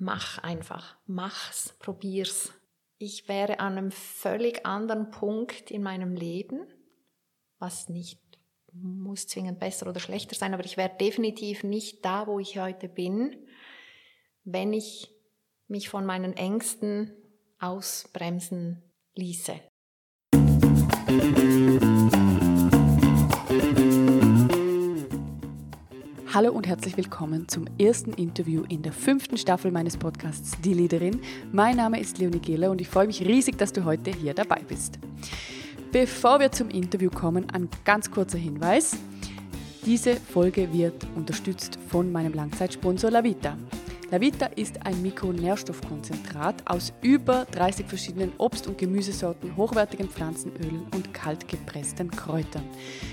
mach einfach, mach's, probier's. Ich wäre an einem völlig anderen Punkt in meinem Leben, was nicht muss zwingend besser oder schlechter sein, aber ich wäre definitiv nicht da, wo ich heute bin, wenn ich mich von meinen Ängsten ausbremsen ließe. Hallo und herzlich willkommen zum ersten Interview in der fünften Staffel meines Podcasts Die Leaderin. Mein Name ist Leonie Gehler und ich freue mich riesig, dass du heute hier dabei bist. Bevor wir zum Interview kommen, ein ganz kurzer Hinweis. Diese Folge wird unterstützt von meinem Langzeitsponsor Lavita. Lavita ist ein Mikronährstoffkonzentrat aus über 30 verschiedenen Obst- und Gemüsesorten, hochwertigen Pflanzenölen und kaltgepressten Kräutern.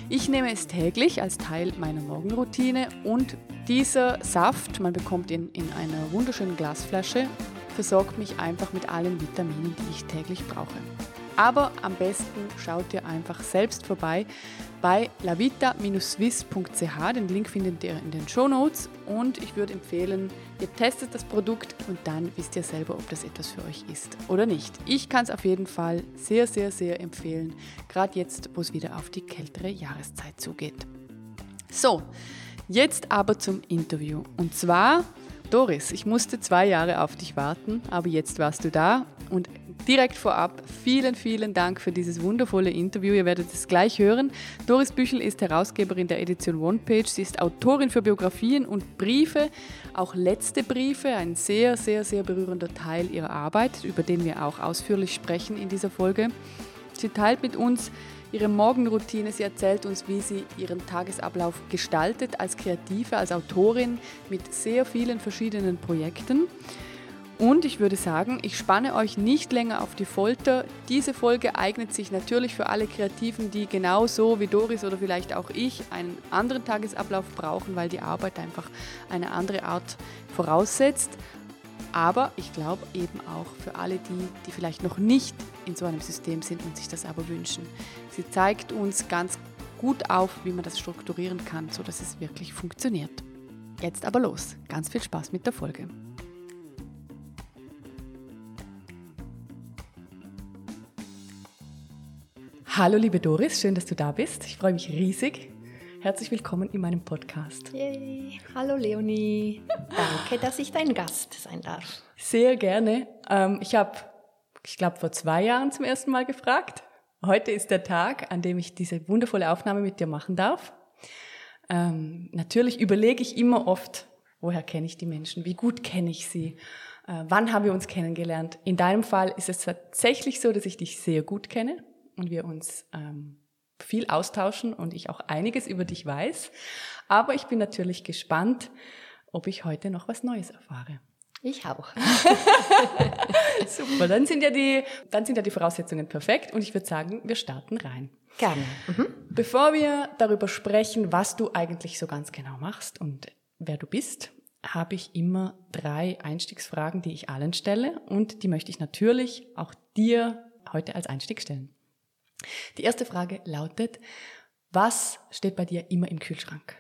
Ich nehme es täglich als Teil meiner Morgenroutine und dieser Saft, man bekommt ihn in einer wunderschönen Glasflasche, versorgt mich einfach mit allen Vitaminen, die ich täglich brauche. Aber am besten schaut ihr einfach selbst vorbei bei lavita-swiss.ch. Den Link findet ihr in den Show Notes. Und ich würde empfehlen, ihr testet das Produkt und dann wisst ihr selber, ob das etwas für euch ist oder nicht. Ich kann es auf jeden Fall sehr, sehr, sehr empfehlen, gerade jetzt, wo es wieder auf die kältere Jahreszeit zugeht. So, jetzt aber zum Interview. Und zwar, Doris, ich musste zwei Jahre auf dich warten, aber jetzt warst du da und direkt vorab vielen, vielen Dank für dieses wundervolle Interview. Ihr werdet es gleich hören. Doris Büchel ist Herausgeberin der Edition OnePage. Sie ist Autorin für Biografien und Briefe, auch letzte Briefe, ein sehr, sehr, sehr berührender Teil ihrer Arbeit, über den wir auch ausführlich sprechen in dieser Folge. Sie teilt mit uns ihre Morgenroutine. Sie erzählt uns, wie sie ihren Tagesablauf gestaltet als Kreative, als Autorin mit sehr vielen verschiedenen Projekten. Und ich würde sagen, ich spanne euch nicht länger auf die Folter. Diese Folge eignet sich natürlich für alle Kreativen, die genauso wie Doris oder vielleicht auch ich einen anderen Tagesablauf brauchen, weil die Arbeit einfach eine andere Art voraussetzt. Aber ich glaube eben auch für alle die, die vielleicht noch nicht in so einem System sind und sich das aber wünschen. Sie zeigt uns ganz gut auf, wie man das strukturieren kann, sodass es wirklich funktioniert. Jetzt aber los. Ganz viel Spaß mit der Folge. Hallo liebe Doris, schön, dass du da bist. Ich freue mich riesig. Herzlich willkommen in meinem Podcast. Yay. Hallo Leonie. Danke, dass ich dein Gast sein darf. Sehr gerne. Ähm, ich habe, ich glaube, vor zwei Jahren zum ersten Mal gefragt. Heute ist der Tag, an dem ich diese wundervolle Aufnahme mit dir machen darf. Ähm, natürlich überlege ich immer oft, woher kenne ich die Menschen, wie gut kenne ich sie, äh, wann haben wir uns kennengelernt. In deinem Fall ist es tatsächlich so, dass ich dich sehr gut kenne und wir uns ähm, viel austauschen und ich auch einiges über dich weiß. Aber ich bin natürlich gespannt, ob ich heute noch was Neues erfahre. Ich auch. Super, dann sind, ja die, dann sind ja die Voraussetzungen perfekt und ich würde sagen, wir starten rein. Gerne. Mhm. Bevor wir darüber sprechen, was du eigentlich so ganz genau machst und wer du bist, habe ich immer drei Einstiegsfragen, die ich allen stelle und die möchte ich natürlich auch dir heute als Einstieg stellen. Die erste Frage lautet, was steht bei dir immer im Kühlschrank?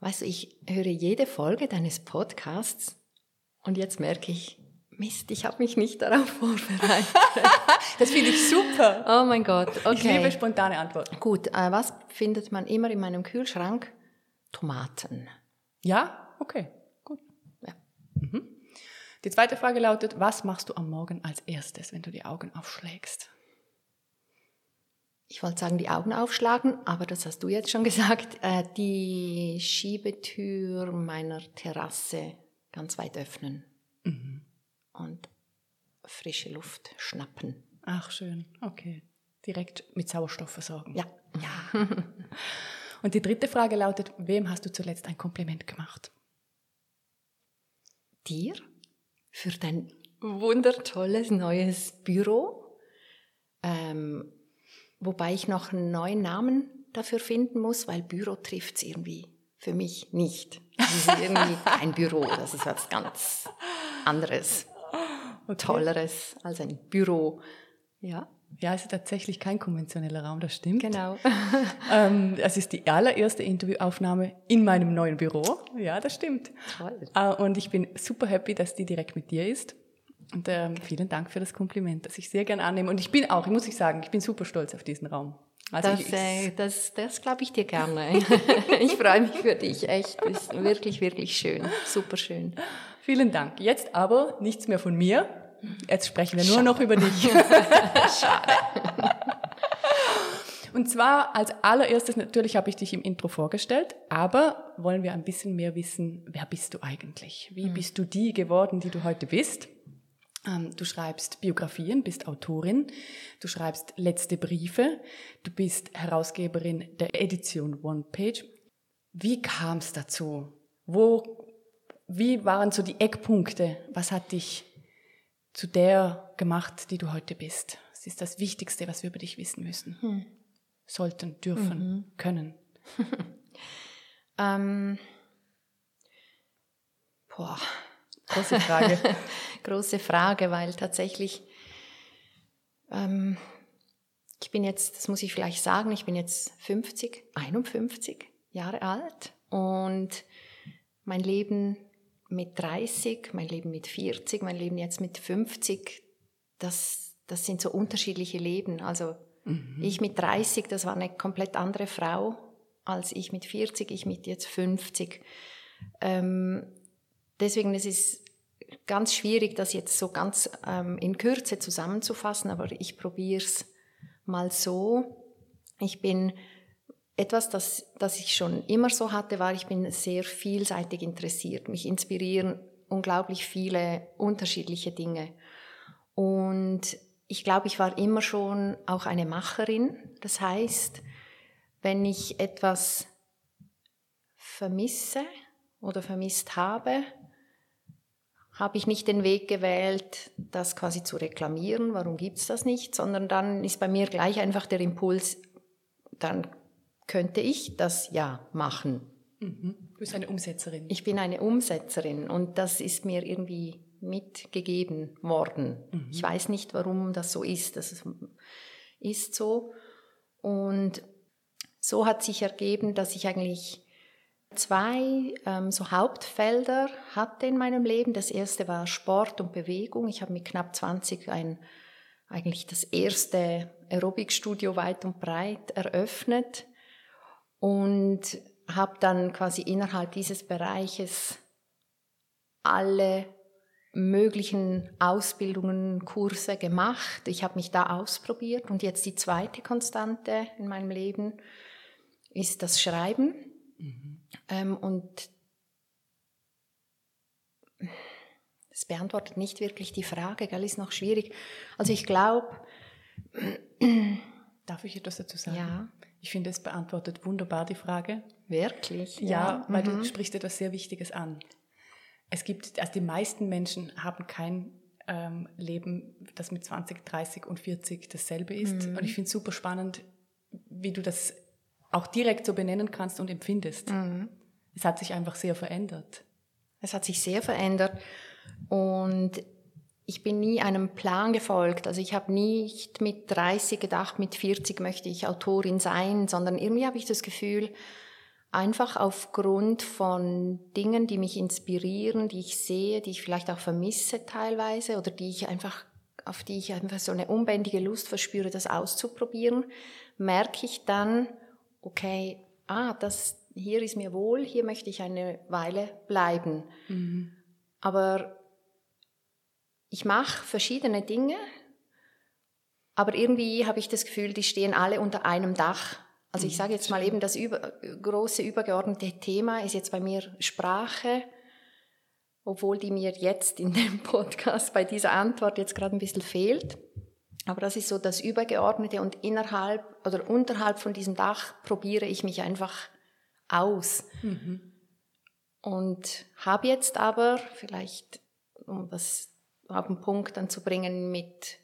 Weißt du, ich höre jede Folge deines Podcasts und jetzt merke ich, Mist, ich habe mich nicht darauf vorbereitet. das finde ich super. Oh mein Gott. Okay. Ich liebe spontane Antworten. Gut, äh, was findet man immer in meinem Kühlschrank? Tomaten. Ja, okay, gut. Ja. Mhm. Die zweite Frage lautet, was machst du am Morgen als erstes, wenn du die Augen aufschlägst? Ich wollte sagen, die Augen aufschlagen, aber das hast du jetzt schon gesagt, äh, die Schiebetür meiner Terrasse ganz weit öffnen mhm. und frische Luft schnappen. Ach, schön. Okay. Direkt mit Sauerstoff versorgen. Ja. ja. und die dritte Frage lautet, wem hast du zuletzt ein Kompliment gemacht? Dir für dein wundertolles neues Büro. Ähm, Wobei ich noch einen neuen Namen dafür finden muss, weil Büro trifft es irgendwie für mich nicht. Das ist irgendwie kein Büro, das ist was ganz anderes, okay. tolleres als ein Büro. Ja. Ja, es ist tatsächlich kein konventioneller Raum, das stimmt. Genau. ähm, es ist die allererste Interviewaufnahme in meinem neuen Büro. Ja, das stimmt. Toll. Äh, und ich bin super happy, dass die direkt mit dir ist. Und ähm, vielen Dank für das Kompliment, das ich sehr gern annehme. Und ich bin auch, muss ich sagen, ich bin super stolz auf diesen Raum. Also das, äh, das, das glaube ich dir gerne. ich freue mich für dich, echt. Ist wirklich, wirklich schön. Super schön. Vielen Dank. Jetzt aber nichts mehr von mir. Jetzt sprechen wir nur Schade. noch über dich. Schade. Und zwar als allererstes, natürlich habe ich dich im Intro vorgestellt, aber wollen wir ein bisschen mehr wissen, wer bist du eigentlich? Wie mhm. bist du die geworden, die du heute bist? Ähm, du schreibst Biografien, bist Autorin, du schreibst letzte Briefe, du bist Herausgeberin der Edition One Page. Wie kam es dazu? Wo, wie waren so die Eckpunkte? Was hat dich zu der gemacht, die du heute bist? Was ist das Wichtigste, was wir über dich wissen müssen? Hm. Sollten, dürfen, mhm. können. ähm, boah. Große Frage. Große Frage, weil tatsächlich, ähm, ich bin jetzt, das muss ich vielleicht sagen, ich bin jetzt 50, 51 Jahre alt und mein Leben mit 30, mein Leben mit 40, mein Leben jetzt mit 50, das, das sind so unterschiedliche Leben. Also mhm. ich mit 30, das war eine komplett andere Frau als ich mit 40, ich mit jetzt 50. Ähm, deswegen es ist ganz schwierig, das jetzt so ganz ähm, in Kürze zusammenzufassen, aber ich probiere es mal so. Ich bin etwas, das, das ich schon immer so hatte, war, ich bin sehr vielseitig interessiert. Mich inspirieren unglaublich viele unterschiedliche Dinge. Und ich glaube, ich war immer schon auch eine Macherin. Das heißt, wenn ich etwas vermisse oder vermisst habe, habe ich nicht den Weg gewählt, das quasi zu reklamieren, warum gibt es das nicht, sondern dann ist bei mir gleich einfach der Impuls, dann könnte ich das ja machen. Mhm. Du bist eine Umsetzerin. Ich bin eine Umsetzerin und das ist mir irgendwie mitgegeben worden. Mhm. Ich weiß nicht, warum das so ist. Das ist so. Und so hat sich ergeben, dass ich eigentlich zwei ähm, so Hauptfelder hatte in meinem Leben. Das erste war Sport und Bewegung. Ich habe mit knapp 20 ein eigentlich das erste Aerobikstudio weit und breit eröffnet und habe dann quasi innerhalb dieses Bereiches alle möglichen Ausbildungen, Kurse gemacht. Ich habe mich da ausprobiert und jetzt die zweite Konstante in meinem Leben ist das Schreiben. Mhm. Ähm, und das beantwortet nicht wirklich die Frage, gell, ist noch schwierig. Also ich glaube... Darf ich etwas dazu sagen? Ja. Ich finde, es beantwortet wunderbar die Frage. Wirklich? Ja, ja weil mhm. du sprichst etwas sehr Wichtiges an. Es gibt, also die meisten Menschen haben kein ähm, Leben, das mit 20, 30 und 40 dasselbe ist. Mhm. Und ich finde es super spannend, wie du das auch direkt so benennen kannst und empfindest. Mhm. Es hat sich einfach sehr verändert. Es hat sich sehr verändert. Und ich bin nie einem Plan gefolgt. Also ich habe nicht mit 30 gedacht, mit 40 möchte ich Autorin sein, sondern irgendwie habe ich das Gefühl, einfach aufgrund von Dingen, die mich inspirieren, die ich sehe, die ich vielleicht auch vermisse teilweise oder die ich einfach, auf die ich einfach so eine unbändige Lust verspüre, das auszuprobieren, merke ich dann, okay, ah, das, hier ist mir wohl, hier möchte ich eine Weile bleiben. Mhm. Aber ich mache verschiedene Dinge, aber irgendwie habe ich das Gefühl, die stehen alle unter einem Dach. Also ich mhm, sage jetzt mal eben, das über, große übergeordnete Thema ist jetzt bei mir Sprache, obwohl die mir jetzt in dem Podcast bei dieser Antwort jetzt gerade ein bisschen fehlt. Aber das ist so das Übergeordnete und innerhalb oder unterhalb von diesem Dach probiere ich mich einfach aus. Mhm. Und habe jetzt aber vielleicht, um das auf den Punkt dann zu bringen mit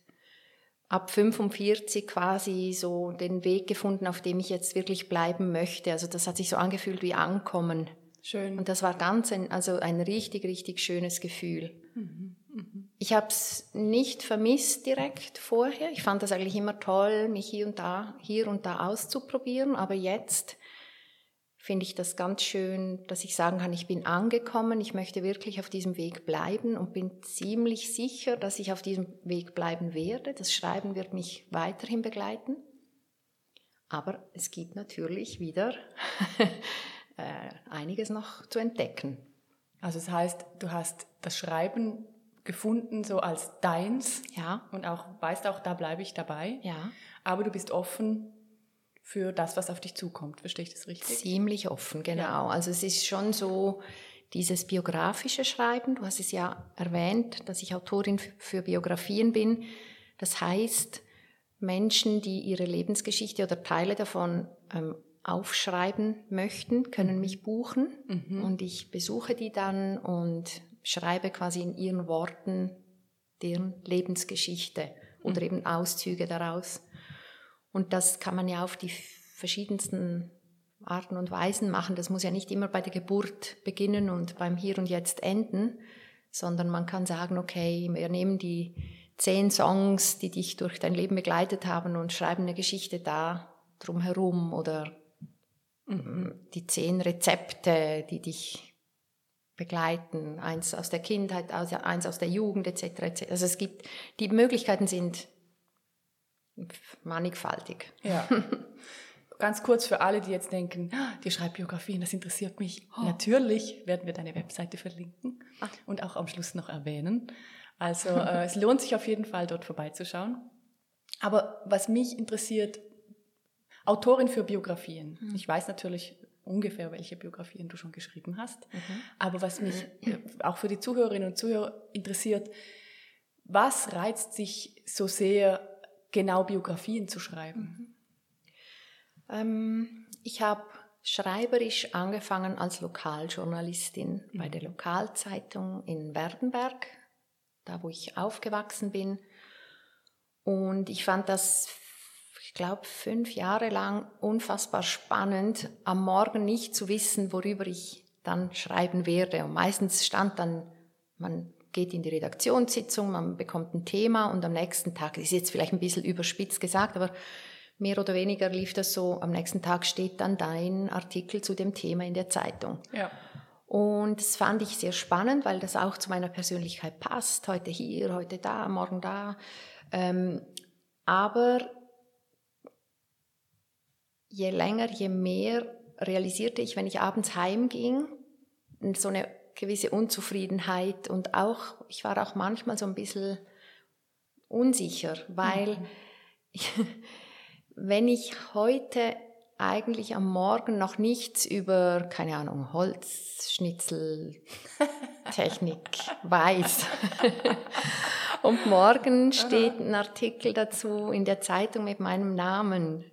ab 45 quasi so den Weg gefunden, auf dem ich jetzt wirklich bleiben möchte. Also das hat sich so angefühlt wie Ankommen. Schön. Und das war ganz ein, also ein richtig, richtig schönes Gefühl. Mhm. Mhm. Ich habe es nicht vermisst direkt vorher. Ich fand das eigentlich immer toll, mich hier und da, hier und da auszuprobieren. Aber jetzt finde ich das ganz schön, dass ich sagen kann, ich bin angekommen, ich möchte wirklich auf diesem Weg bleiben und bin ziemlich sicher, dass ich auf diesem Weg bleiben werde. Das Schreiben wird mich weiterhin begleiten. Aber es gibt natürlich wieder äh, einiges noch zu entdecken. Also das heißt, du hast das Schreiben gefunden, so als deins. Ja. Und auch weißt auch, da bleibe ich dabei. Ja. Aber du bist offen für das, was auf dich zukommt. Verstehe ich das richtig? Ziemlich offen, genau. Ja. Also es ist schon so dieses biografische Schreiben. Du hast es ja erwähnt, dass ich Autorin für Biografien bin. Das heißt, Menschen, die ihre Lebensgeschichte oder Teile davon ähm, aufschreiben möchten, können mich buchen mhm. und ich besuche die dann und schreibe quasi in ihren Worten deren Lebensgeschichte oder mhm. eben Auszüge daraus. Und das kann man ja auf die verschiedensten Arten und Weisen machen. Das muss ja nicht immer bei der Geburt beginnen und beim Hier und Jetzt enden, sondern man kann sagen, okay, wir nehmen die zehn Songs, die dich durch dein Leben begleitet haben und schreiben eine Geschichte da drumherum oder mhm. die zehn Rezepte, die dich begleiten, eins aus der Kindheit, eins aus der Jugend etc. etc. Also es gibt, die Möglichkeiten sind mannigfaltig. Ja. Ganz kurz für alle, die jetzt denken, ah, die schreibt Biografien, das interessiert mich. Oh. Natürlich werden wir deine Webseite verlinken Ach. und auch am Schluss noch erwähnen. Also äh, es lohnt sich auf jeden Fall, dort vorbeizuschauen. Aber was mich interessiert, Autorin für Biografien. Mhm. Ich weiß natürlich ungefähr, welche Biografien du schon geschrieben hast. Mhm. Aber was mich äh, auch für die Zuhörerinnen und Zuhörer interessiert, was reizt sich so sehr, genau Biografien zu schreiben? Mhm. Ähm, ich habe schreiberisch angefangen als Lokaljournalistin mhm. bei der Lokalzeitung in Werdenberg, da wo ich aufgewachsen bin. Und ich fand das glaube, fünf Jahre lang unfassbar spannend, am Morgen nicht zu wissen, worüber ich dann schreiben werde. Und meistens stand dann, man geht in die Redaktionssitzung, man bekommt ein Thema und am nächsten Tag, das ist jetzt vielleicht ein bisschen überspitzt gesagt, aber mehr oder weniger lief das so, am nächsten Tag steht dann dein Artikel zu dem Thema in der Zeitung. Ja. Und das fand ich sehr spannend, weil das auch zu meiner Persönlichkeit passt. Heute hier, heute da, morgen da. Ähm, aber je länger, je mehr realisierte ich, wenn ich abends heimging, so eine gewisse Unzufriedenheit und auch, ich war auch manchmal so ein bisschen unsicher, weil mhm. ich, wenn ich heute eigentlich am Morgen noch nichts über, keine Ahnung, Holzschnitzeltechnik weiß. Und morgen steht ein Artikel dazu in der Zeitung mit meinem Namen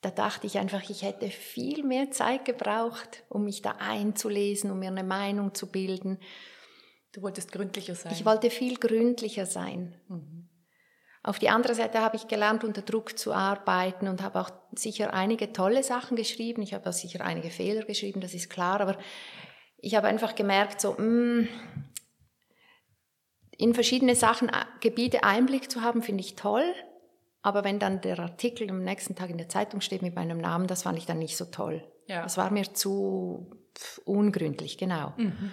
da dachte ich einfach, ich hätte viel mehr Zeit gebraucht, um mich da einzulesen, um mir eine Meinung zu bilden. Du wolltest gründlicher sein. Ich wollte viel gründlicher sein. Mhm. Auf die andere Seite habe ich gelernt, unter Druck zu arbeiten und habe auch sicher einige tolle Sachen geschrieben. Ich habe auch sicher einige Fehler geschrieben, das ist klar. Aber ich habe einfach gemerkt, so, mh, mm, in verschiedene Sachen, äh, Gebiete Einblick zu haben, finde ich toll. Aber wenn dann der Artikel am nächsten Tag in der Zeitung steht mit meinem Namen, das fand ich dann nicht so toll. Ja. Das war mir zu ungründlich, genau. Mhm.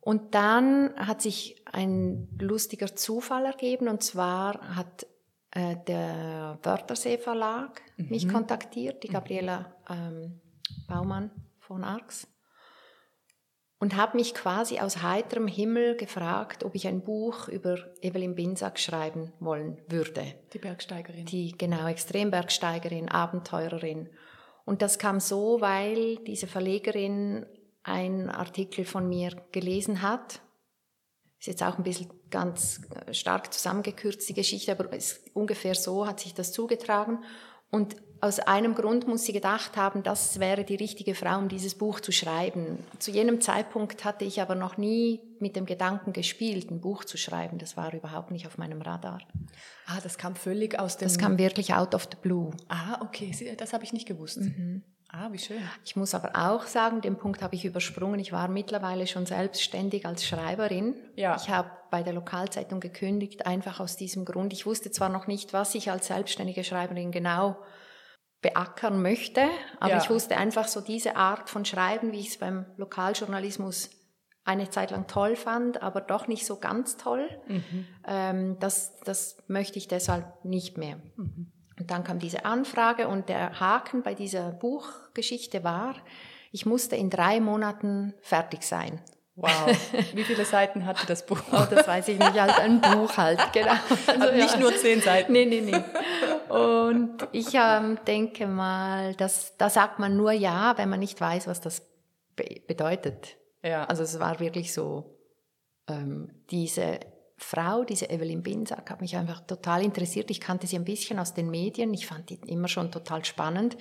Und dann hat sich ein lustiger Zufall ergeben und zwar hat äh, der Wörthersee Verlag mhm. mich kontaktiert, die Gabriela ähm, Baumann von Arx und habe mich quasi aus heiterem Himmel gefragt, ob ich ein Buch über Evelyn Binsack schreiben wollen würde. Die Bergsteigerin. Die, genau, Extrembergsteigerin, Abenteurerin. Und das kam so, weil diese Verlegerin einen Artikel von mir gelesen hat. Ist jetzt auch ein bisschen ganz stark zusammengekürzt, die Geschichte, aber ungefähr so hat sich das zugetragen. Und aus einem Grund muss sie gedacht haben, das wäre die richtige Frau, um dieses Buch zu schreiben. Zu jenem Zeitpunkt hatte ich aber noch nie mit dem Gedanken gespielt, ein Buch zu schreiben. Das war überhaupt nicht auf meinem Radar. Ah, das kam völlig aus dem... Das kam wirklich out of the blue. Ah, okay, das habe ich nicht gewusst. Mhm. Ah, wie schön. Ich muss aber auch sagen, den Punkt habe ich übersprungen. Ich war mittlerweile schon selbstständig als Schreiberin. Ja. Ich habe bei der Lokalzeitung gekündigt, einfach aus diesem Grund. Ich wusste zwar noch nicht, was ich als selbstständige Schreiberin genau beackern möchte, aber Ja. ich wusste einfach so diese Art von Schreiben, wie ich es beim Lokaljournalismus eine Zeit lang toll fand, aber doch nicht so ganz toll. Ähm, das, das möchte ich deshalb nicht mehr. Und dann kam diese Anfrage und der Haken bei dieser Buchgeschichte war, ich musste in drei Monaten fertig sein. Wow. Wie viele Seiten hatte das Buch? Oh, das weiß ich nicht, halt ein Buch halt, genau. Also, Aber nicht ja. nur zehn Seiten. Nee, nee, nee. Und ich ähm, denke mal, dass, da sagt man nur Ja, wenn man nicht weiß, was das be bedeutet. Ja. Also es war wirklich so, ähm, diese Frau, diese Evelyn Binsack, hat mich einfach total interessiert. Ich kannte sie ein bisschen aus den Medien. Ich fand die immer schon total spannend.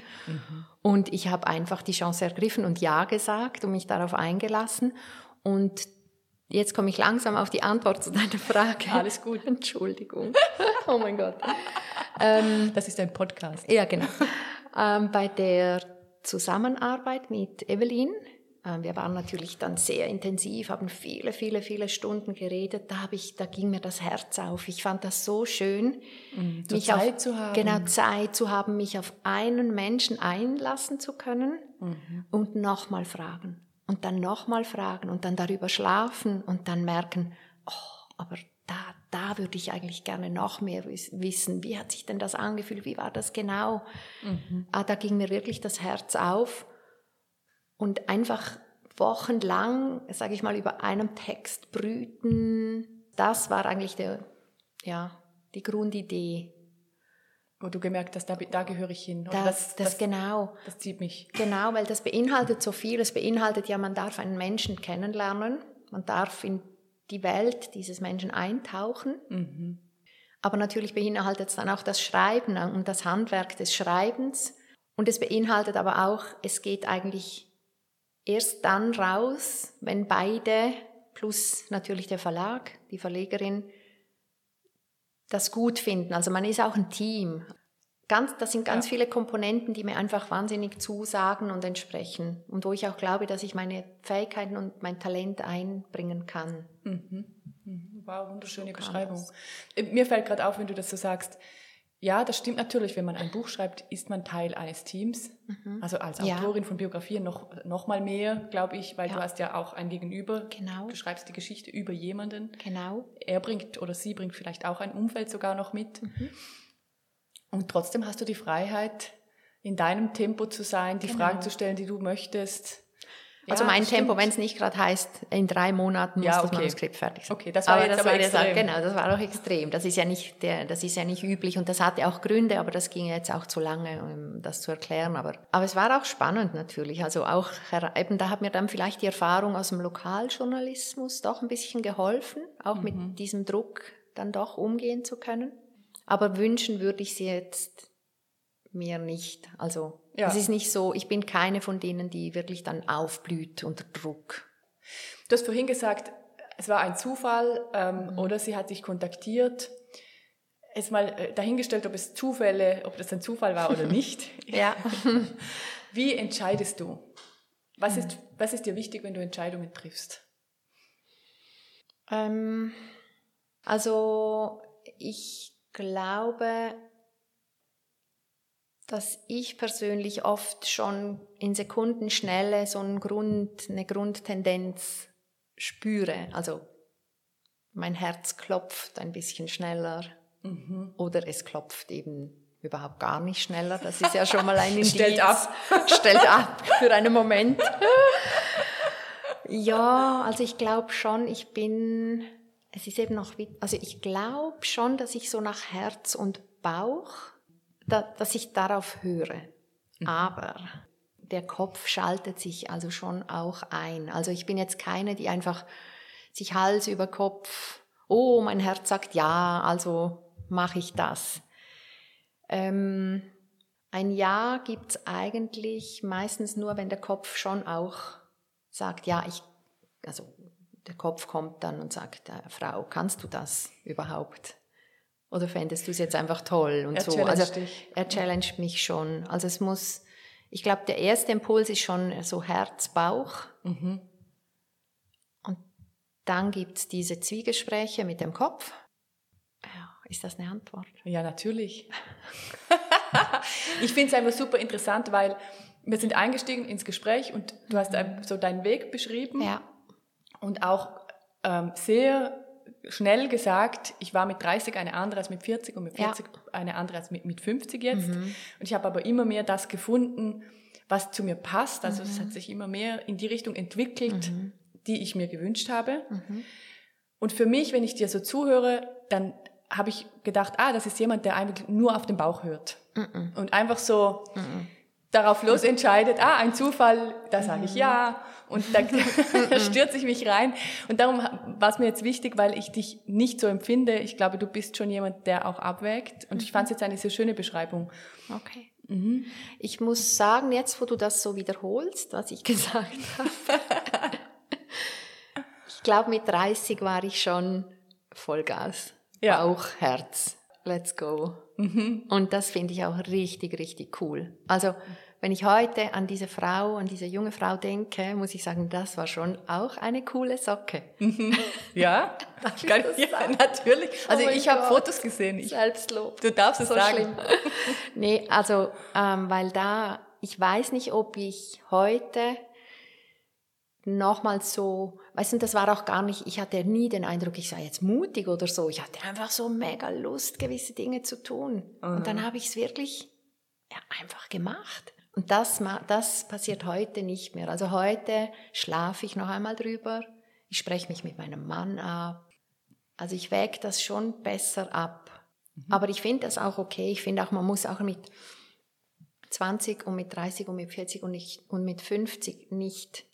Und ich habe einfach die Chance ergriffen und Ja gesagt und mich darauf eingelassen. Und jetzt komme ich langsam auf die Antwort zu deiner Frage. Alles gut. Entschuldigung. Oh mein Gott. Ähm, Das ist ein Podcast. ja, genau. ähm, bei der Zusammenarbeit mit Evelyn, ähm, wir waren natürlich dann sehr intensiv, haben viele, viele, viele Stunden geredet. Da, hab ich, da ging mir das Herz auf. Ich fand das so schön, so mich Zeit auf, zu haben. Genau, Zeit zu haben, mich auf einen Menschen einlassen zu können und nochmal fragen. Und dann nochmal fragen und dann darüber schlafen und dann merken, oh, aber da, da würde ich eigentlich gerne noch mehr wiss- wissen. Wie hat sich denn das angefühlt? Wie war das genau? Ah, da ging mir wirklich das Herz auf und einfach wochenlang, sage ich mal, über einem Text brüten. Das war eigentlich der, ja, die Grundidee. Wo du gemerkt hast, da, da gehöre ich hin. Oder Das, das, das, genau. das zieht mich. Genau, weil das beinhaltet so viel. Es beinhaltet ja, man darf einen Menschen kennenlernen, man darf in die Welt dieses Menschen eintauchen. Aber natürlich beinhaltet es dann auch das Schreiben und das Handwerk des Schreibens. Und es beinhaltet aber auch, es geht eigentlich erst dann raus, wenn beide, plus natürlich der Verlag, die Verlegerin, das gut finden. Also man ist auch ein Team. Ganz, das sind ganz Ja. viele Komponenten, die mir einfach wahnsinnig zusagen und entsprechen. Und wo ich auch glaube, dass ich meine Fähigkeiten und mein Talent einbringen kann. Wow, wunderschöne kann Beschreibung. das. Äh, Mir fällt gerade auf, wenn du das so sagst. Ja, das stimmt natürlich. Wenn man ein Buch schreibt, ist man Teil eines Teams. Also als Mhm. Ja. Autorin von Biografien noch, noch mal mehr, glaube ich, weil Ja. du hast ja auch ein Gegenüber. Genau. Du schreibst die Geschichte über jemanden. Genau. Er bringt oder sie bringt vielleicht auch ein Umfeld sogar noch mit. Mhm. Und trotzdem hast du die Freiheit, in deinem Tempo zu sein, die Genau. Fragen zu stellen, die du möchtest. Also Ja, mein das Tempo, wenn es nicht gerade heißt, in drei Monaten muss Ja, das okay. Manuskript fertig sein. Okay, das war jetzt aber das auch- extrem. genau, das war auch extrem. Das ist ja nicht der, das ist ja nicht üblich und das hatte auch Gründe, aber das ging jetzt auch zu lange, um das zu erklären. Aber, aber es war auch spannend natürlich. Also auch eben da hat mir dann vielleicht die Erfahrung aus dem Lokaljournalismus doch ein bisschen geholfen, auch Mhm. mit diesem Druck dann doch umgehen zu können. Aber wünschen würde ich sie jetzt mir nicht. Also Ja. es ist nicht so, ich bin keine von denen, die wirklich dann aufblüht unter Druck. Du hast vorhin gesagt, es war ein Zufall ähm, Mhm. oder sie hat dich kontaktiert. Jetzt mal äh, dahingestellt, ob es Zufälle, ob das ein Zufall war oder nicht. Ja. Wie entscheidest du? Was Mhm. ist, was ist dir wichtig, wenn du Entscheidungen triffst? Ähm, also ich glaube, dass ich persönlich oft schon in Sekundenschnelle so einen Grund, eine Grundtendenz spüre. Also mein Herz klopft ein bisschen schneller oder es klopft eben überhaupt gar nicht schneller. Das ist ja schon mal ein Indiz. Stellt ab. Stellt ab für einen Moment. Ja, also ich glaube schon, ich bin, es ist eben noch, wie- also ich glaube schon, dass ich so nach Herz und Bauch, da, dass ich darauf höre. Aber der Kopf schaltet sich also schon auch ein. Also ich bin jetzt keine, die einfach sich Hals über Kopf, oh, mein Herz sagt ja, also mache ich das. Ähm, ein Ja gibt's eigentlich meistens nur, wenn der Kopf schon auch sagt, ja, ich, also der Kopf kommt dann und sagt, äh, Frau, kannst du das überhaupt? Oder fändest du es jetzt einfach toll und Er so? Also dich. er challenged mich schon. Also es muss, Ich glaube, der erste Impuls ist schon so Herz, Bauch. Mhm. Und dann gibt es diese Zwiegespräche mit dem Kopf. Ja, ist das eine Antwort? Ja, natürlich. ich finde es einfach super interessant, weil wir sind eingestiegen ins Gespräch und du hast so deinen Weg beschrieben. Ja. Und auch ähm, sehr schnell gesagt, ich war mit 30 eine andere als mit 40 und mit 40 ja. eine andere als mit, mit 50 jetzt. Mhm. Und ich habe aber immer mehr das gefunden, was zu mir passt. Also mhm. es hat sich immer mehr in die Richtung entwickelt, mhm. die ich mir gewünscht habe. Mhm. Und für mich, wenn ich dir so zuhöre, dann habe ich gedacht, ah, das ist jemand, der einfach nur auf den Bauch hört. Mhm. Und einfach so darauf los entscheidet, ah, ein Zufall, da sage ich ja und da, stürze ich mich rein. Und darum war es mir jetzt wichtig, weil ich dich nicht so empfinde. Ich glaube, du bist schon jemand, der auch abwägt. Und ich fand es jetzt eine sehr schöne Beschreibung. Okay. Mhm. Ich muss sagen, jetzt wo du das so wiederholst, was ich gesagt habe, ich glaube, mit 30 war ich schon Vollgas. Ja. Bauch, Herz. Let's go. Mhm. Und das finde ich auch richtig, richtig cool. Also, wenn ich heute an diese Frau, an diese junge Frau denke, muss ich sagen, das war schon auch eine coole Socke. Mhm. Ja, Kann, ja natürlich. Also oh ich habe Fotos gesehen. Ich, Selbstlob. Du darfst es so sagen. Schlimm. nee, also, ähm, weil da, ich weiß nicht, ob ich heute nochmal so, weißt du, das war auch gar nicht, ich hatte nie den Eindruck, ich sei jetzt mutig oder so. Ich hatte einfach so mega Lust, gewisse Dinge zu tun. Mhm. Und dann habe ich es wirklich ja, einfach gemacht. Und das, das passiert heute nicht mehr. Also heute schlafe ich noch einmal drüber. Ich spreche mich mit meinem Mann ab. Also ich wäge das schon besser ab. Mhm. Aber ich finde das auch okay. Ich finde auch, man muss auch mit 20 und mit 30 und mit 40 und, nicht, und mit 50 nicht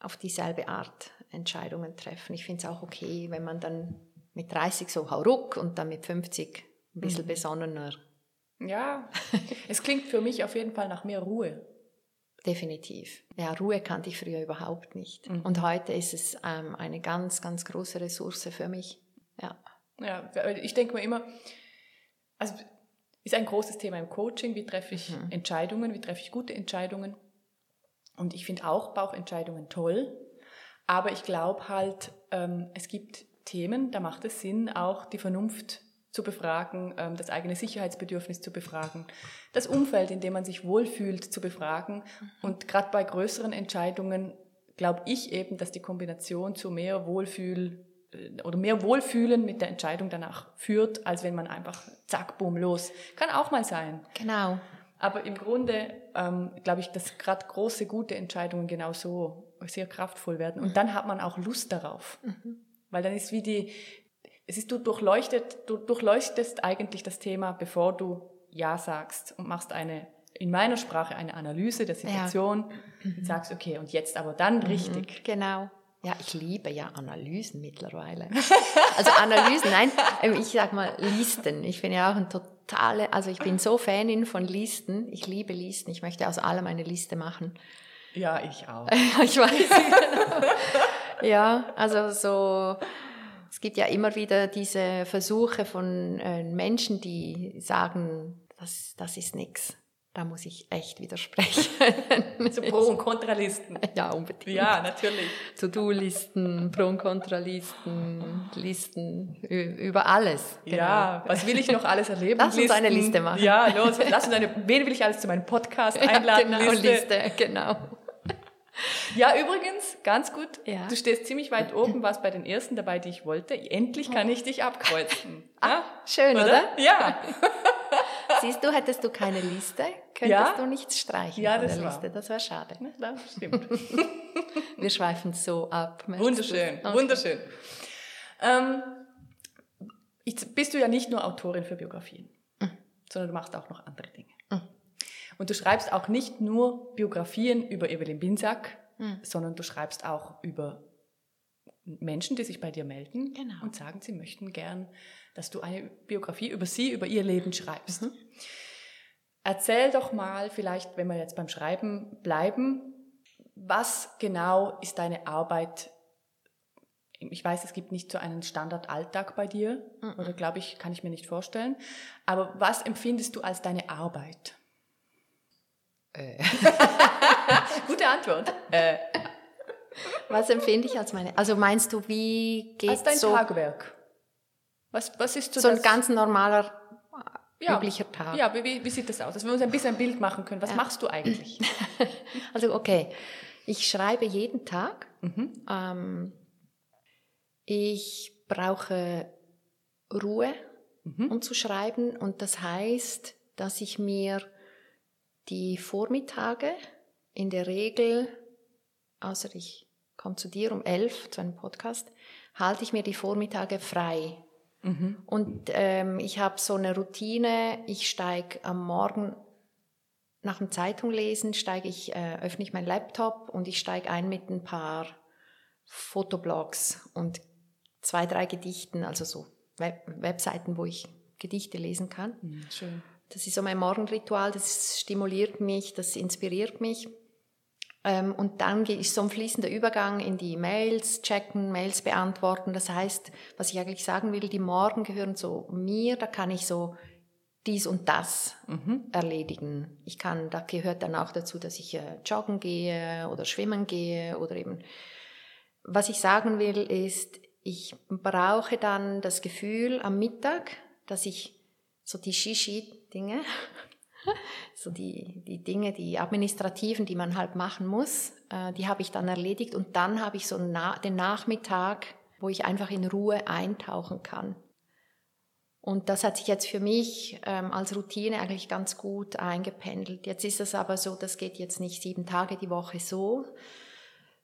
auf dieselbe Art Entscheidungen treffen. Ich finde es auch okay, wenn man dann mit 30 so hauruck und dann mit 50 ein bisschen mhm. besonnener. Ja, es klingt für mich auf jeden Fall nach mehr Ruhe. Definitiv. Ja, Ruhe kannte ich früher überhaupt nicht. Mhm. Und heute ist es ähm, eine ganz, ganz große Ressource für mich. Ja. Ja, ich denke mir immer, also ist ein großes Thema im Coaching, wie treffe ich Mhm. Entscheidungen, wie treffe ich gute Entscheidungen. Und ich finde auch Bauchentscheidungen toll, aber ich glaube halt, ähm, es gibt Themen, da macht es Sinn, auch die Vernunft zu befragen, ähm, das eigene Sicherheitsbedürfnis zu befragen, das Umfeld, in dem man sich wohlfühlt, zu befragen. Und gerade bei größeren Entscheidungen glaube ich eben, dass die Kombination zu mehr Wohlfühl äh, oder mehr Wohlfühlen mit der Entscheidung danach führt, als wenn man einfach zack, boom, los. Kann auch mal sein. Genau. Aber im Grunde ähm, glaube ich, dass gerade große, gute Entscheidungen genau so sehr kraftvoll werden. Und dann hat man auch Lust darauf. Weil dann ist wie die, es ist, du durchleuchtet, du durchleuchtest eigentlich das Thema, bevor du Ja sagst und machst eine, in meiner Sprache, eine Analyse der Situation und sagst, okay, und jetzt aber dann richtig. Genau. Ja, ich liebe ja Analysen mittlerweile. Also Analysen, nein, ähm, ich sag mal Listen. Ich bin ja auch ein totale, also ich bin so Fanin von Listen. Ich liebe Listen. Ich möchte aus allem eine Liste machen. Ja, ich auch. ich weiß. Genau. ja, also so, es gibt ja immer wieder diese Versuche von äh, Menschen, die sagen, das, das ist nix. Da muss ich echt widersprechen. So Pro- und Kontralisten. Ja, unbedingt. Ja, natürlich. To-Do-Listen, Pro- und Kontralisten, Listen über alles. Genau. Ja, was will ich noch alles erleben? Lass uns eine Liste machen. Ja, los, lass uns eine, wen will ich alles zu meinem Podcast einladen? Ja, genau, Liste, genau. Ja, übrigens, ganz gut. Ja. Du stehst ziemlich weit oben, warst bei den ersten dabei, die ich wollte. Endlich kann ich dich abkreuzen. Ja? Schön, oder? Ja. Siehst du, hättest du keine Liste, könntest Ja. du nichts streichen Ja, von das der war. Liste. Das wäre schade. Ja, stimmt. Wir schweifen so ab. Wunderschön? Okay. wunderschön. Ähm, jetzt bist du ja nicht nur Autorin für Biografien, sondern du machst auch noch andere Dinge. Mhm. Und du schreibst auch nicht nur Biografien über Evelyn Binsack, Mhm. sondern du schreibst auch über Menschen, die sich bei dir melden Genau. und sagen, sie möchten gern, dass du eine Biografie über sie, über ihr Leben schreibst. Mhm. Erzähl doch mal, vielleicht, wenn wir jetzt beim Schreiben bleiben, was genau ist deine Arbeit? Ich weiß, es gibt nicht so einen Standardalltag bei dir, Mhm. oder glaube ich, kann ich mir nicht vorstellen. Aber was empfindest du als deine Arbeit? Äh. Gute Antwort. Äh. Was empfinde ich als meine? Also meinst du, wie geht als dein so, Tagwerk? Was, was ist so, so ein ganz normaler, ja, üblicher Tag? Ja, wie, wie sieht das aus? Dass wir uns ein bisschen ein Bild machen können. Was Ja. machst du eigentlich? Also okay, ich schreibe jeden Tag. Mhm. Ähm, ich brauche Ruhe, Mhm. um zu schreiben. Und das heißt, dass ich mir die Vormittage in der Regel, außer ich komme zu dir um elf zu einem Podcast, halte ich mir die Vormittage frei. Mhm. Und ähm, ich habe so eine Routine, ich steige am Morgen nach dem Zeitung lesen, steige ich, äh, öffne ich meinen Laptop und ich steige ein mit ein paar Fotoblogs und zwei, drei Gedichten, also so Web Webseiten, wo ich Gedichte lesen kann. Mhm, Schön. Das ist so mein Morgenritual, das stimuliert mich, das inspiriert mich. Ähm, und dann ich so ein fließender Übergang in die Mails checken, Mails beantworten. Das heißt, was ich eigentlich sagen will, die Morgen gehören so mir, da kann ich so dies und das Mhm. erledigen. Ich kann, da gehört dann auch dazu, dass ich äh, joggen gehe oder schwimmen gehe oder eben. Was ich sagen will, ist, ich brauche dann das Gefühl am Mittag, dass ich so die Shishi-Dinge, so die, die Dinge, die administrativen, die man halt machen muss, äh, die habe ich dann erledigt und dann habe ich so na den Nachmittag, wo ich einfach in Ruhe eintauchen kann. Und das hat sich jetzt für mich ähm, als Routine eigentlich ganz gut eingependelt. Jetzt ist es aber so, das geht jetzt nicht sieben Tage die Woche so,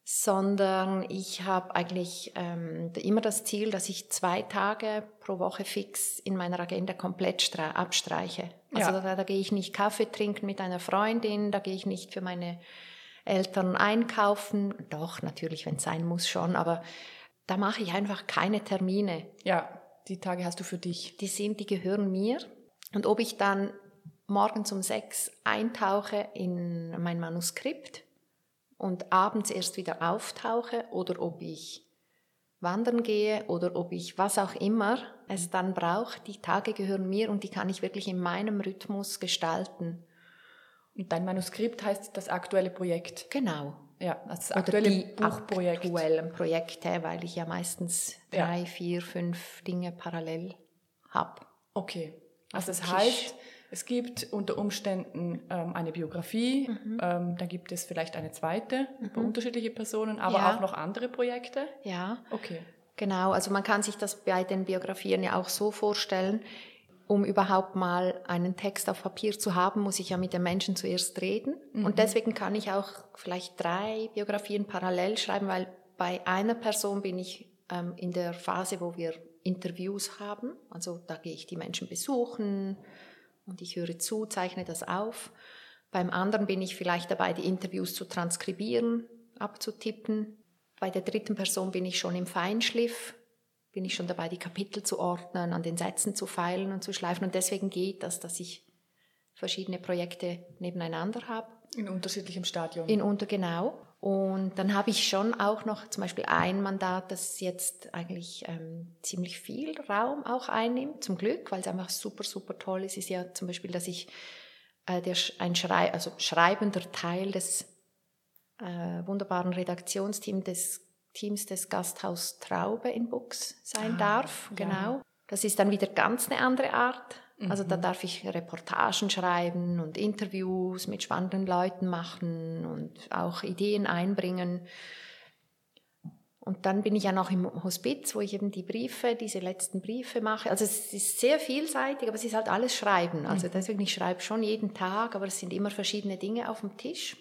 sondern ich habe eigentlich ähm, immer das Ziel, dass ich zwei Tage pro Woche fix in meiner Agenda komplett abstreiche. Also Ja. da, da gehe ich nicht Kaffee trinken mit einer Freundin, da gehe ich nicht für meine Eltern einkaufen. Doch, natürlich, wenn es sein muss schon, aber da mache ich einfach keine Termine Ja, die Tage hast du für dich. die sind, die gehören mir. Und ob ich dann morgens um sechs eintauche in mein Manuskript und abends erst wieder auftauche oder ob ich wandern gehe oder ob ich was auch immer es dann braucht, die Tage gehören mir und die kann ich wirklich in meinem Rhythmus gestalten. Und dein Manuskript heißt das aktuelle Projekt. Genau. Ja, das Oder aktuelle die Buchprojekt. aktuellen Projekte, weil ich ja meistens Ja. drei, vier, fünf Dinge parallel habe. Okay. Also das heißt. Es gibt unter Umständen ähm, eine Biografie, Mhm. ähm, dann gibt es vielleicht eine zweite über unterschiedliche Personen, aber Ja. auch noch andere Projekte. Ja. Okay. Genau, also man kann sich das bei den Biografien ja auch so vorstellen, um überhaupt mal einen Text auf Papier zu haben, muss ich ja mit den Menschen zuerst reden. Und deswegen kann ich auch vielleicht drei Biografien parallel schreiben, weil bei einer Person bin ich ähm, in der Phase, wo wir Interviews haben. Also da gehe ich die Menschen besuchen und ich höre zu, zeichne das auf. Beim anderen bin ich vielleicht dabei, die Interviews zu transkribieren, abzutippen. Bei der dritten Person bin ich schon im Feinschliff, bin ich schon dabei, die Kapitel zu ordnen, an den Sätzen zu feilen und zu schleifen. Und deswegen geht das, dass ich verschiedene Projekte nebeneinander habe. In unterschiedlichem Stadium. In Untergenau. Und dann habe ich schon auch noch zum Beispiel ein Mandat, das jetzt eigentlich ähm, ziemlich viel Raum auch einnimmt, zum Glück, weil es einfach super, super toll ist, ist ja zum Beispiel, dass ich äh, der, ein Schrei also schreibender Teil des äh, wunderbaren Redaktionsteams des, Teams des Gasthaus Traube in Bux sein Ah, darf. ja. Genau. Das ist dann wieder ganz eine andere Art. Also Mhm. da darf ich Reportagen schreiben und Interviews mit spannenden Leuten machen und auch Ideen einbringen. Und dann bin ich ja noch im Hospiz, wo ich eben die Briefe, diese letzten Briefe mache. Also es ist sehr vielseitig, aber es ist halt alles Schreiben. Also deswegen, ich schreibe schon jeden Tag, aber es sind immer verschiedene Dinge auf dem Tisch.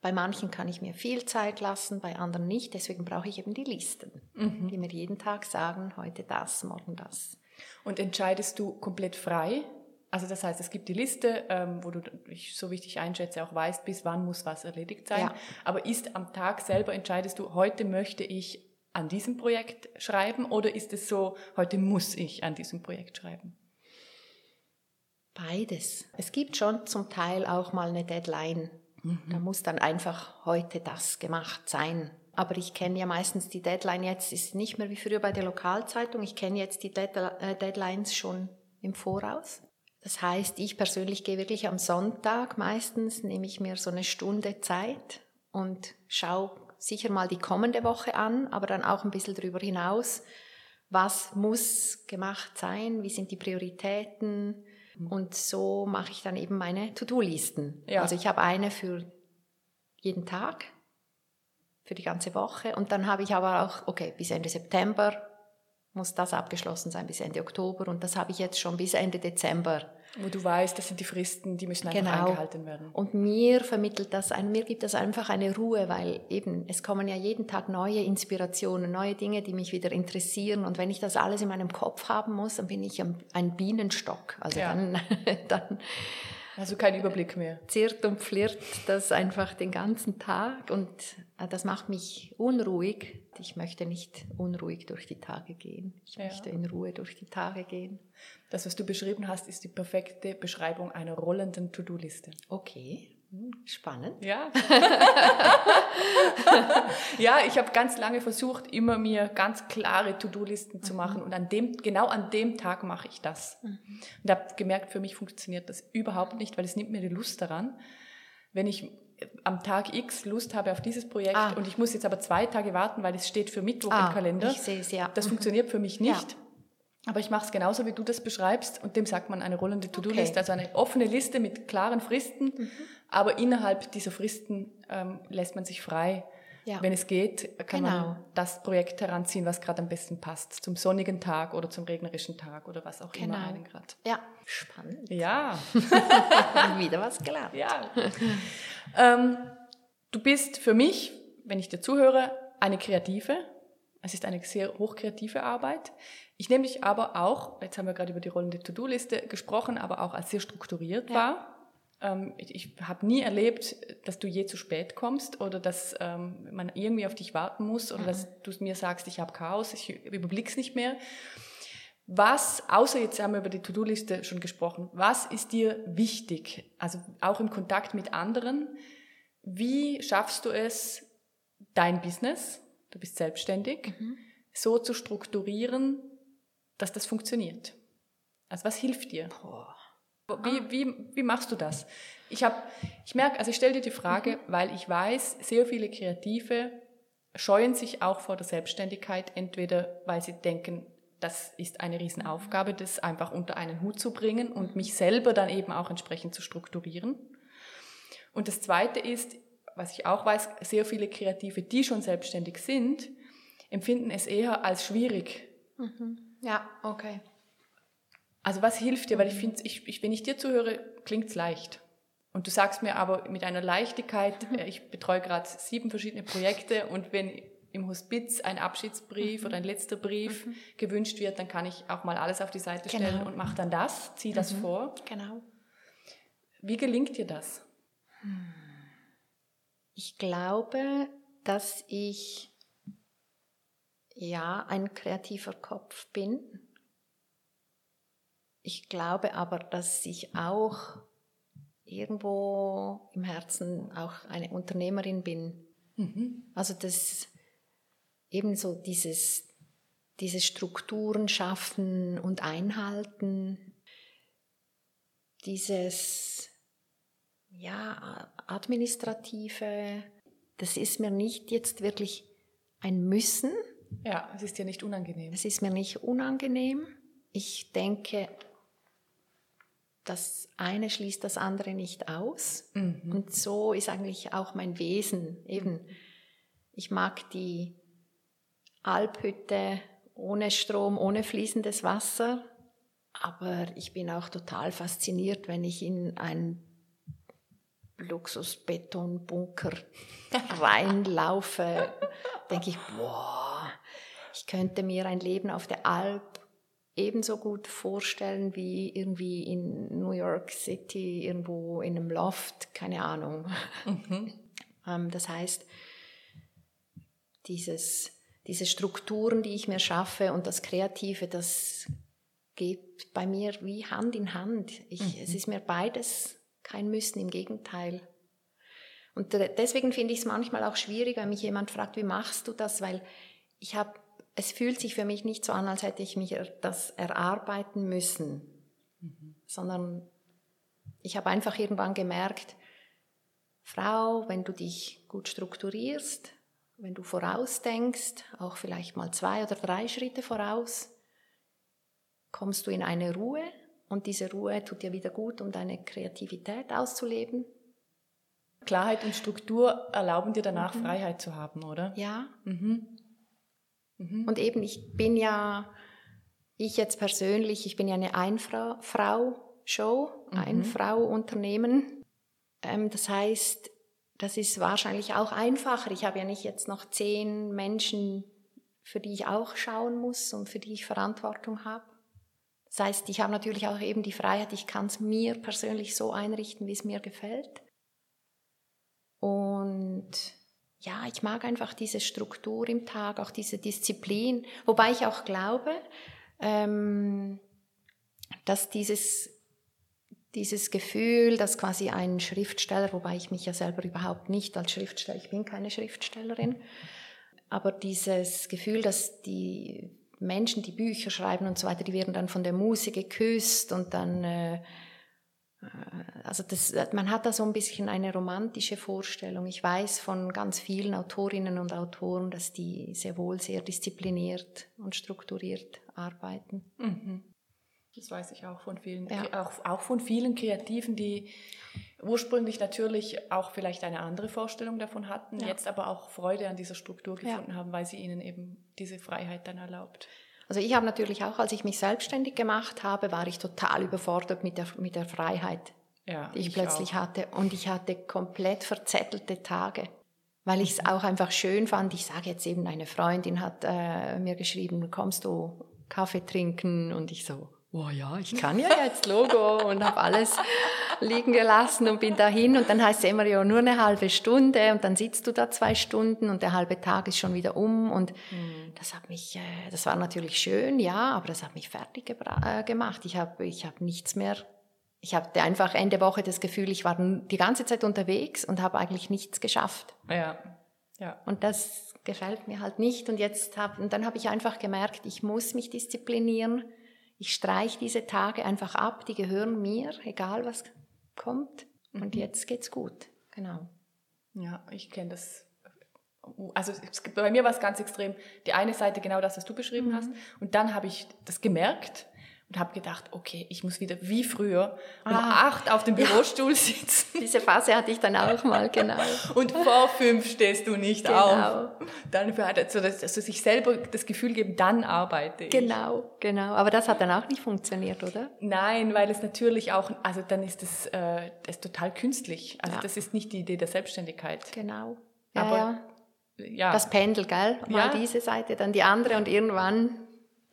Bei manchen kann ich mir viel Zeit lassen, bei anderen nicht. Deswegen brauche ich eben die Listen, Mhm. die mir jeden Tag sagen, heute das, morgen das. Und entscheidest du komplett frei? Also das heißt, es gibt die Liste, ähm, wo du, ich, so wie ich dich einschätze, auch weißt, bis wann muss was erledigt sein. Ja. Aber ist am Tag selber entscheidest du, heute möchte ich an diesem Projekt schreiben oder ist es so, heute muss ich an diesem Projekt schreiben? Beides. Es gibt schon zum Teil auch mal eine Deadline. Da muss dann einfach heute das gemacht sein. Aber ich kenne ja meistens die Deadline jetzt, ist nicht mehr wie früher bei der Lokalzeitung. Ich kenne jetzt die äh, Deadlines schon im Voraus. Das heißt, ich persönlich gehe wirklich am Sonntag meistens, nehme ich mir so eine Stunde Zeit und schaue sicher mal die kommende Woche an, aber dann auch ein bisschen darüber hinaus, was muss gemacht sein, wie sind die Prioritäten und so mache ich dann eben meine To-Do-Listen. Ja. Also ich habe eine für jeden Tag, für die ganze Woche und dann habe ich aber auch, okay, bis Ende September muss das abgeschlossen sein bis Ende Oktober und das habe ich jetzt schon bis Ende Dezember. Wo du weißt, das sind die Fristen, die müssen einfach genau. eingehalten werden. Und mir vermittelt das, mir gibt das einfach eine Ruhe, weil eben es kommen ja jeden Tag neue Inspirationen, neue Dinge, die mich wieder interessieren und wenn ich das alles in meinem Kopf haben muss, dann bin ich ein Bienenstock. Also ja. dann, dann also kein Überblick mehr. Ziert und flirrt das einfach den ganzen Tag und äh, das macht mich unruhig. Ich möchte nicht unruhig durch die Tage gehen. Ich ja. möchte in Ruhe durch die Tage gehen. Das, was du beschrieben hast, ist die perfekte Beschreibung einer rollenden To-Do-Liste. Okay. Spannend. Ja. ja, ich habe ganz lange versucht, immer mir ganz klare To-Do-Listen zu machen mhm. und an dem, genau an dem Tag mache ich das. Mhm. Und habe gemerkt, für mich funktioniert das überhaupt nicht, weil es nimmt mir die Lust daran. Wenn ich am Tag X Lust habe auf dieses Projekt ah. und ich muss jetzt aber zwei Tage warten, weil es steht für Mittwoch ah, im Kalender. Ich sehe es, ja. Das funktioniert für mich nicht. Ja. Aber ich mache es genauso, wie du das beschreibst, und dem sagt man eine rollende To-Do-Liste, okay. also eine offene Liste mit klaren Fristen, mhm. Aber innerhalb dieser Fristen ähm, lässt man sich frei. Ja. Wenn es geht, kann genau. man das Projekt heranziehen, was gerade am besten passt, zum sonnigen Tag oder zum regnerischen Tag oder was auch genau. immer einen gerade. Ja, spannend. Ja. Wieder was gelernt. Ja. ähm, du bist für mich, wenn ich dir zuhöre, eine Kreative. Es ist eine sehr hochkreative Arbeit. Ich nehme dich aber auch, jetzt haben wir gerade über die rollende To-Do-Liste gesprochen, aber auch als sehr strukturiert ja. war. Ähm, ich, habe nie erlebt, dass du je zu spät kommst oder dass ähm, man irgendwie auf dich warten muss oder mhm. dass du mir sagst, ich habe Chaos, ich überblick's nicht mehr. Was, außer jetzt haben wir über die To-Do-Liste schon gesprochen, was ist dir wichtig? Also auch im Kontakt mit anderen. Wie schaffst du es, dein Business, du bist selbstständig, mhm. so zu strukturieren, dass das funktioniert? Also was hilft dir? Wie, wie, wie machst du das? Ich, hab, ich merke, also ich stelle dir die Frage, mhm. weil ich weiß, sehr viele Kreative scheuen sich auch vor der Selbstständigkeit, entweder weil sie denken, das ist eine Riesenaufgabe, das einfach unter einen Hut zu bringen und mich selber dann eben auch entsprechend zu strukturieren. Und das Zweite ist, was ich auch weiß, sehr viele Kreative, die schon selbstständig sind, empfinden es eher als schwierig. Mhm. Ja, okay. Also was hilft dir? Weil ich finde, ich, ich, wenn ich dir zuhöre, klingt es leicht. Und du sagst mir aber mit einer Leichtigkeit, mhm. ich betreue gerade sieben verschiedene Projekte und wenn im Hospiz ein Abschiedsbrief mhm. oder ein letzter Brief mhm. gewünscht wird, dann kann ich auch mal alles auf die Seite genau. stellen und mache dann das, ziehe das mhm. vor. Genau. Wie gelingt dir das? Ich glaube, dass ich ja ein kreativer Kopf bin. Ich glaube aber, dass ich auch irgendwo im Herzen auch eine Unternehmerin bin. Mhm. Also das ebenso dieses, diese Strukturen schaffen und einhalten, dieses ja, administrative, das ist mir nicht jetzt wirklich ein Müssen, ja, es ist dir nicht unangenehm. Es ist mir nicht unangenehm. Ich denke, das eine schließt das andere nicht aus. Mhm. Und so ist eigentlich auch mein Wesen. Eben, ich mag die Alphütte ohne Strom, ohne fließendes Wasser. Aber ich bin auch total fasziniert, wenn ich in einen Luxusbetonbunker reinlaufe, denke ich, boah, ich könnte mir ein Leben auf der Alp ebenso gut vorstellen wie irgendwie in New York City, irgendwo in einem Loft, keine Ahnung. Mhm. Ähm, das heißt, dieses, diese Strukturen, die ich mir schaffe und das Kreative, das geht bei mir wie Hand in Hand. Ich, mhm. Es ist mir beides kein Müssen, im Gegenteil. Und deswegen finde ich es manchmal auch schwierig, wenn mich jemand fragt, wie machst du das? Weil ich habe es fühlt sich für mich nicht so an, als hätte ich mich das erarbeiten müssen. Mhm. sondern ich habe einfach irgendwann gemerkt, Frau, wenn du dich gut strukturierst, wenn du vorausdenkst, auch vielleicht mal zwei oder drei Schritte voraus, kommst du in eine Ruhe und diese Ruhe tut dir wieder gut, um deine Kreativität auszuleben. Klarheit und Struktur erlauben dir danach mhm. Freiheit zu haben, oder? Ja. Mhm. Mhm. Und eben, ich bin ja, ich jetzt persönlich, ich bin ja eine Einfrau-Show, mhm. Ein-Frau-Unternehmen. Ähm, das heißt, das ist wahrscheinlich auch einfacher. Ich habe ja nicht jetzt noch zehn Menschen, für die ich auch schauen muss und für die ich Verantwortung habe. Das heißt, ich habe natürlich auch eben die Freiheit, ich kann es mir persönlich so einrichten, wie es mir gefällt. Und ja, ich mag einfach diese Struktur im Tag, auch diese Disziplin, wobei ich auch glaube, ähm, dass dieses, dieses Gefühl, dass quasi ein Schriftsteller, wobei ich mich ja selber überhaupt nicht als Schriftsteller, ich bin keine Schriftstellerin, aber dieses Gefühl, dass die Menschen, die Bücher schreiben und so weiter, die werden dann von der Muse geküsst und dann äh, also das, man hat da so ein bisschen eine romantische Vorstellung. Ich weiß von ganz vielen Autorinnen und Autoren, dass die sehr wohl sehr diszipliniert und strukturiert arbeiten. Mhm. Das weiß ich auch von vielen, ja. auch, auch von vielen Kreativen, die ursprünglich natürlich auch vielleicht eine andere Vorstellung davon hatten, ja. jetzt aber auch Freude an dieser Struktur gefunden ja. haben, weil sie ihnen eben diese Freiheit dann erlaubt. Also ich habe natürlich auch, als ich mich selbstständig gemacht habe, war ich total überfordert mit der, mit der Freiheit, ja, die ich, ich plötzlich auch. hatte. Und ich hatte komplett verzettelte Tage, weil ich es mhm. auch einfach schön fand. Ich sage jetzt eben, eine Freundin hat äh, mir geschrieben, kommst du Kaffee trinken? Und ich so, oh ja, ich kann ja jetzt Logo und habe alles liegen gelassen und bin dahin und dann heißt es immer ja nur eine halbe Stunde und dann sitzt du da zwei Stunden und der halbe Tag ist schon wieder um und mhm. das hat mich, äh, das war natürlich schön, ja, aber das hat mich fertig äh, gemacht. Ich habe ich hab nichts mehr, ich hatte einfach Ende Woche das Gefühl, ich war die ganze Zeit unterwegs und habe eigentlich nichts geschafft. Ja, ja. Und das gefällt mir halt nicht und jetzt hab, und dann habe ich einfach gemerkt, ich muss mich disziplinieren ich streiche diese Tage einfach ab, die gehören mir, egal was kommt. Und mhm. jetzt geht's gut. Genau. Ja, ich kenne das. Also bei mir war es ganz extrem. Die eine Seite genau das, was du beschrieben mhm. hast. Und dann habe ich das gemerkt und habe gedacht, okay, ich muss wieder wie früher um ah, acht auf dem Bürostuhl ja. sitzen. Diese Phase hatte ich dann auch mal, genau. und vor fünf stehst du nicht genau. auf. Dann also, also sich selber das Gefühl geben, dann arbeite ich. Genau, genau. Aber das hat dann auch nicht funktioniert, oder? Nein, weil es natürlich auch, also dann ist das, äh, das ist total künstlich. Also ja. das ist nicht die Idee der Selbstständigkeit. Genau. Ja, Aber ja. Das Pendel, gell? Mal diese Seite, dann die andere und irgendwann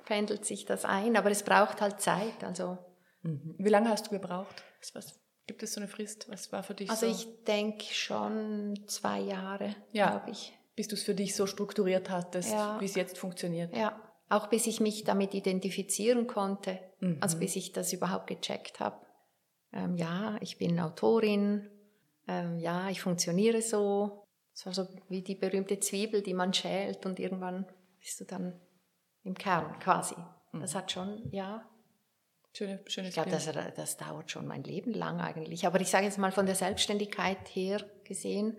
pendelt sich das ein, aber es braucht halt Zeit. Also mhm. Wie lange hast du gebraucht? Was, gibt es so eine Frist? Was war für dich Also so? ich denke schon zwei Jahre, ja. glaube ich. Bis du es für dich so strukturiert hattest, ja. wie es jetzt funktioniert. Ja, auch bis ich mich damit identifizieren konnte, mhm. also bis ich das überhaupt gecheckt habe. Ähm, ja, ich bin Autorin, ähm, ja, ich funktioniere so. Es war so wie die berühmte Zwiebel, die man schält und irgendwann bist du dann im Kern quasi. Mhm. Das hat schon, ja. Schöne, schönes ich glaube, das, das dauert schon mein Leben lang eigentlich. Aber ich sage jetzt mal von der Selbstständigkeit her gesehen,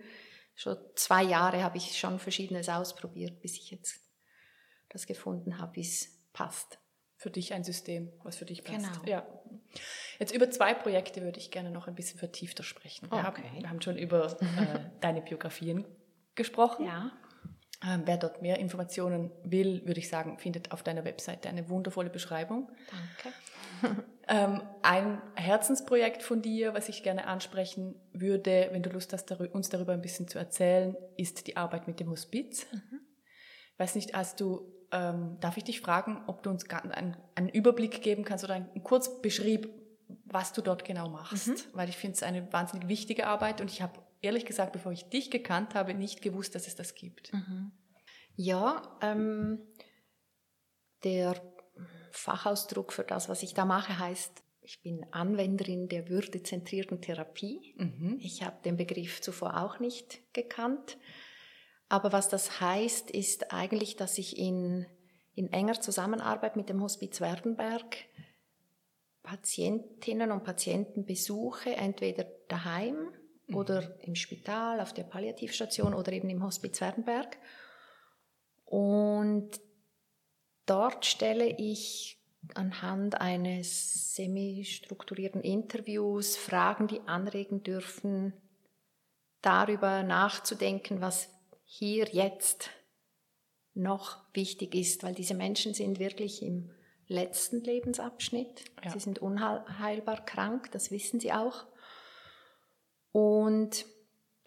schon zwei Jahre habe ich schon Verschiedenes ausprobiert, bis ich jetzt das gefunden habe, wie es passt. Für dich ein System, was für dich passt. Genau. Ja. Jetzt über zwei Projekte würde ich gerne noch ein bisschen vertiefter sprechen. Wir, okay. haben, wir haben schon über äh, deine Biografien gesprochen. Ja. Ähm, wer dort mehr Informationen will, würde ich sagen, findet auf deiner Webseite eine wundervolle Beschreibung. Danke. ähm, ein Herzensprojekt von dir, was ich gerne ansprechen würde, wenn du Lust hast, uns darüber ein bisschen zu erzählen, ist die Arbeit mit dem Hospiz. Mhm. Weiß nicht, hast du, ähm, darf ich dich fragen, ob du uns einen, einen Überblick geben kannst oder einen Kurzbeschrieb, was du dort genau machst? Mhm. Weil ich finde es eine wahnsinnig wichtige Arbeit und ich habe ehrlich gesagt, bevor ich dich gekannt habe, nicht gewusst, dass es das gibt. Mhm. Ja, ähm, der Fachausdruck für das, was ich da mache, heißt, ich bin Anwenderin der würdezentrierten Therapie. Mhm. Ich habe den Begriff zuvor auch nicht gekannt. Aber was das heißt, ist eigentlich, dass ich in, in enger Zusammenarbeit mit dem Hospiz Werdenberg Patientinnen und Patienten besuche, entweder daheim mhm. oder im Spital, auf der Palliativstation oder eben im Hospiz Wernberg. Und dort stelle ich anhand eines semi-strukturierten Interviews Fragen, die anregen dürfen, darüber nachzudenken, was hier jetzt noch wichtig ist, weil diese Menschen sind wirklich im letzten Lebensabschnitt. Ja. Sie sind unheilbar krank, das wissen sie auch. Und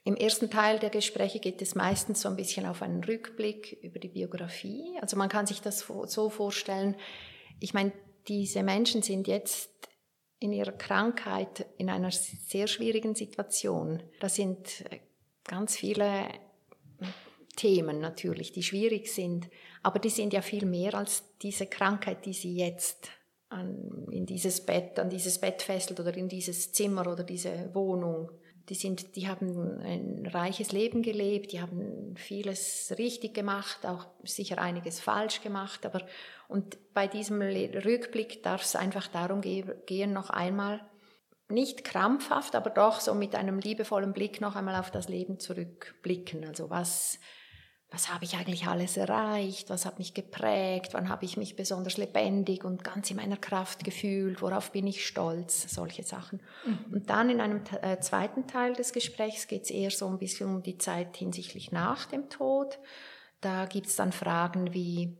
im ersten Teil der Gespräche geht es meistens so ein bisschen auf einen Rückblick über die Biografie. Also man kann sich das so vorstellen, ich meine, diese Menschen sind jetzt in ihrer Krankheit in einer sehr schwierigen Situation. Da sind ganz viele Themen natürlich, die schwierig sind, aber die sind ja viel mehr als diese Krankheit, die sie jetzt an, in dieses Bett, an dieses Bett fesselt oder in dieses Zimmer oder diese Wohnung. Die, sind, die haben ein reiches Leben gelebt, die haben vieles richtig gemacht, auch sicher einiges falsch gemacht, aber und bei diesem Rückblick darf es einfach darum gehen, noch einmal nicht krampfhaft, aber doch so mit einem liebevollen Blick noch einmal auf das Leben zurückblicken. Also was, was habe ich eigentlich alles erreicht? Was hat mich geprägt? Wann habe ich mich besonders lebendig und ganz in meiner Kraft gefühlt? Worauf bin ich stolz? Solche Sachen. Mhm. Und dann in einem äh, zweiten Teil des Gesprächs geht es eher so ein bisschen um die Zeit hinsichtlich nach dem Tod. Da gibt es dann Fragen wie,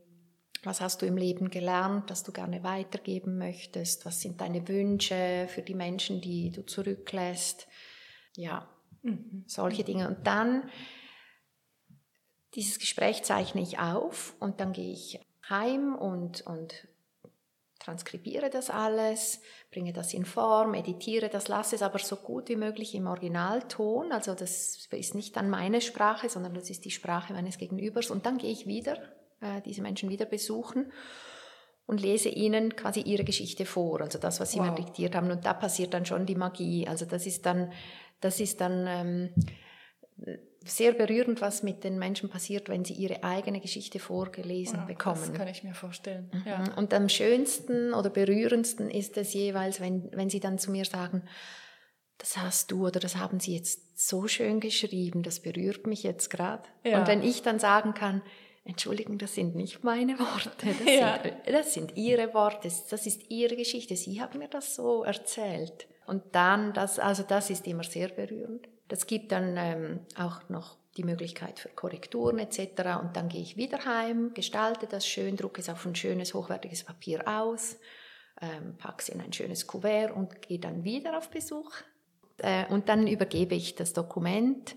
was hast du im Leben gelernt, das du gerne weitergeben möchtest? Was sind deine Wünsche für die Menschen, die du zurücklässt? Ja, mhm. solche Dinge. Und dann, dieses Gespräch zeichne ich auf und dann gehe ich heim und, und transkribiere das alles, bringe das in Form, editiere das, lasse es aber so gut wie möglich im Originalton. Also das ist nicht dann meine Sprache, sondern das ist die Sprache meines Gegenübers. Und dann gehe ich wieder äh, diese Menschen wieder besuchen und lese ihnen quasi ihre Geschichte vor, also das, was sie wow. mir diktiert haben. Und da passiert dann schon die Magie. Also das ist dann, das ist dann ähm, sehr berührend, was mit den Menschen passiert, wenn sie ihre eigene Geschichte vorgelesen ja, bekommen. Das kann ich mir vorstellen. Mhm. Ja. Und am schönsten oder berührendsten ist es jeweils, wenn, wenn sie dann zu mir sagen, das hast du oder das haben sie jetzt so schön geschrieben, das berührt mich jetzt gerade. Ja. Und wenn ich dann sagen kann, Entschuldigung, das sind nicht meine Worte, das, ja. sind, das sind Ihre Worte, das ist Ihre Geschichte, Sie haben mir das so erzählt. Und dann, das, also das ist immer sehr berührend. Das gibt dann ähm, auch noch die Möglichkeit für Korrekturen etc. Und dann gehe ich wieder heim, gestalte das schön, drucke es auf ein schönes, hochwertiges Papier aus, ähm, packe es in ein schönes Kuvert und gehe dann wieder auf Besuch. Äh, und dann übergebe ich das Dokument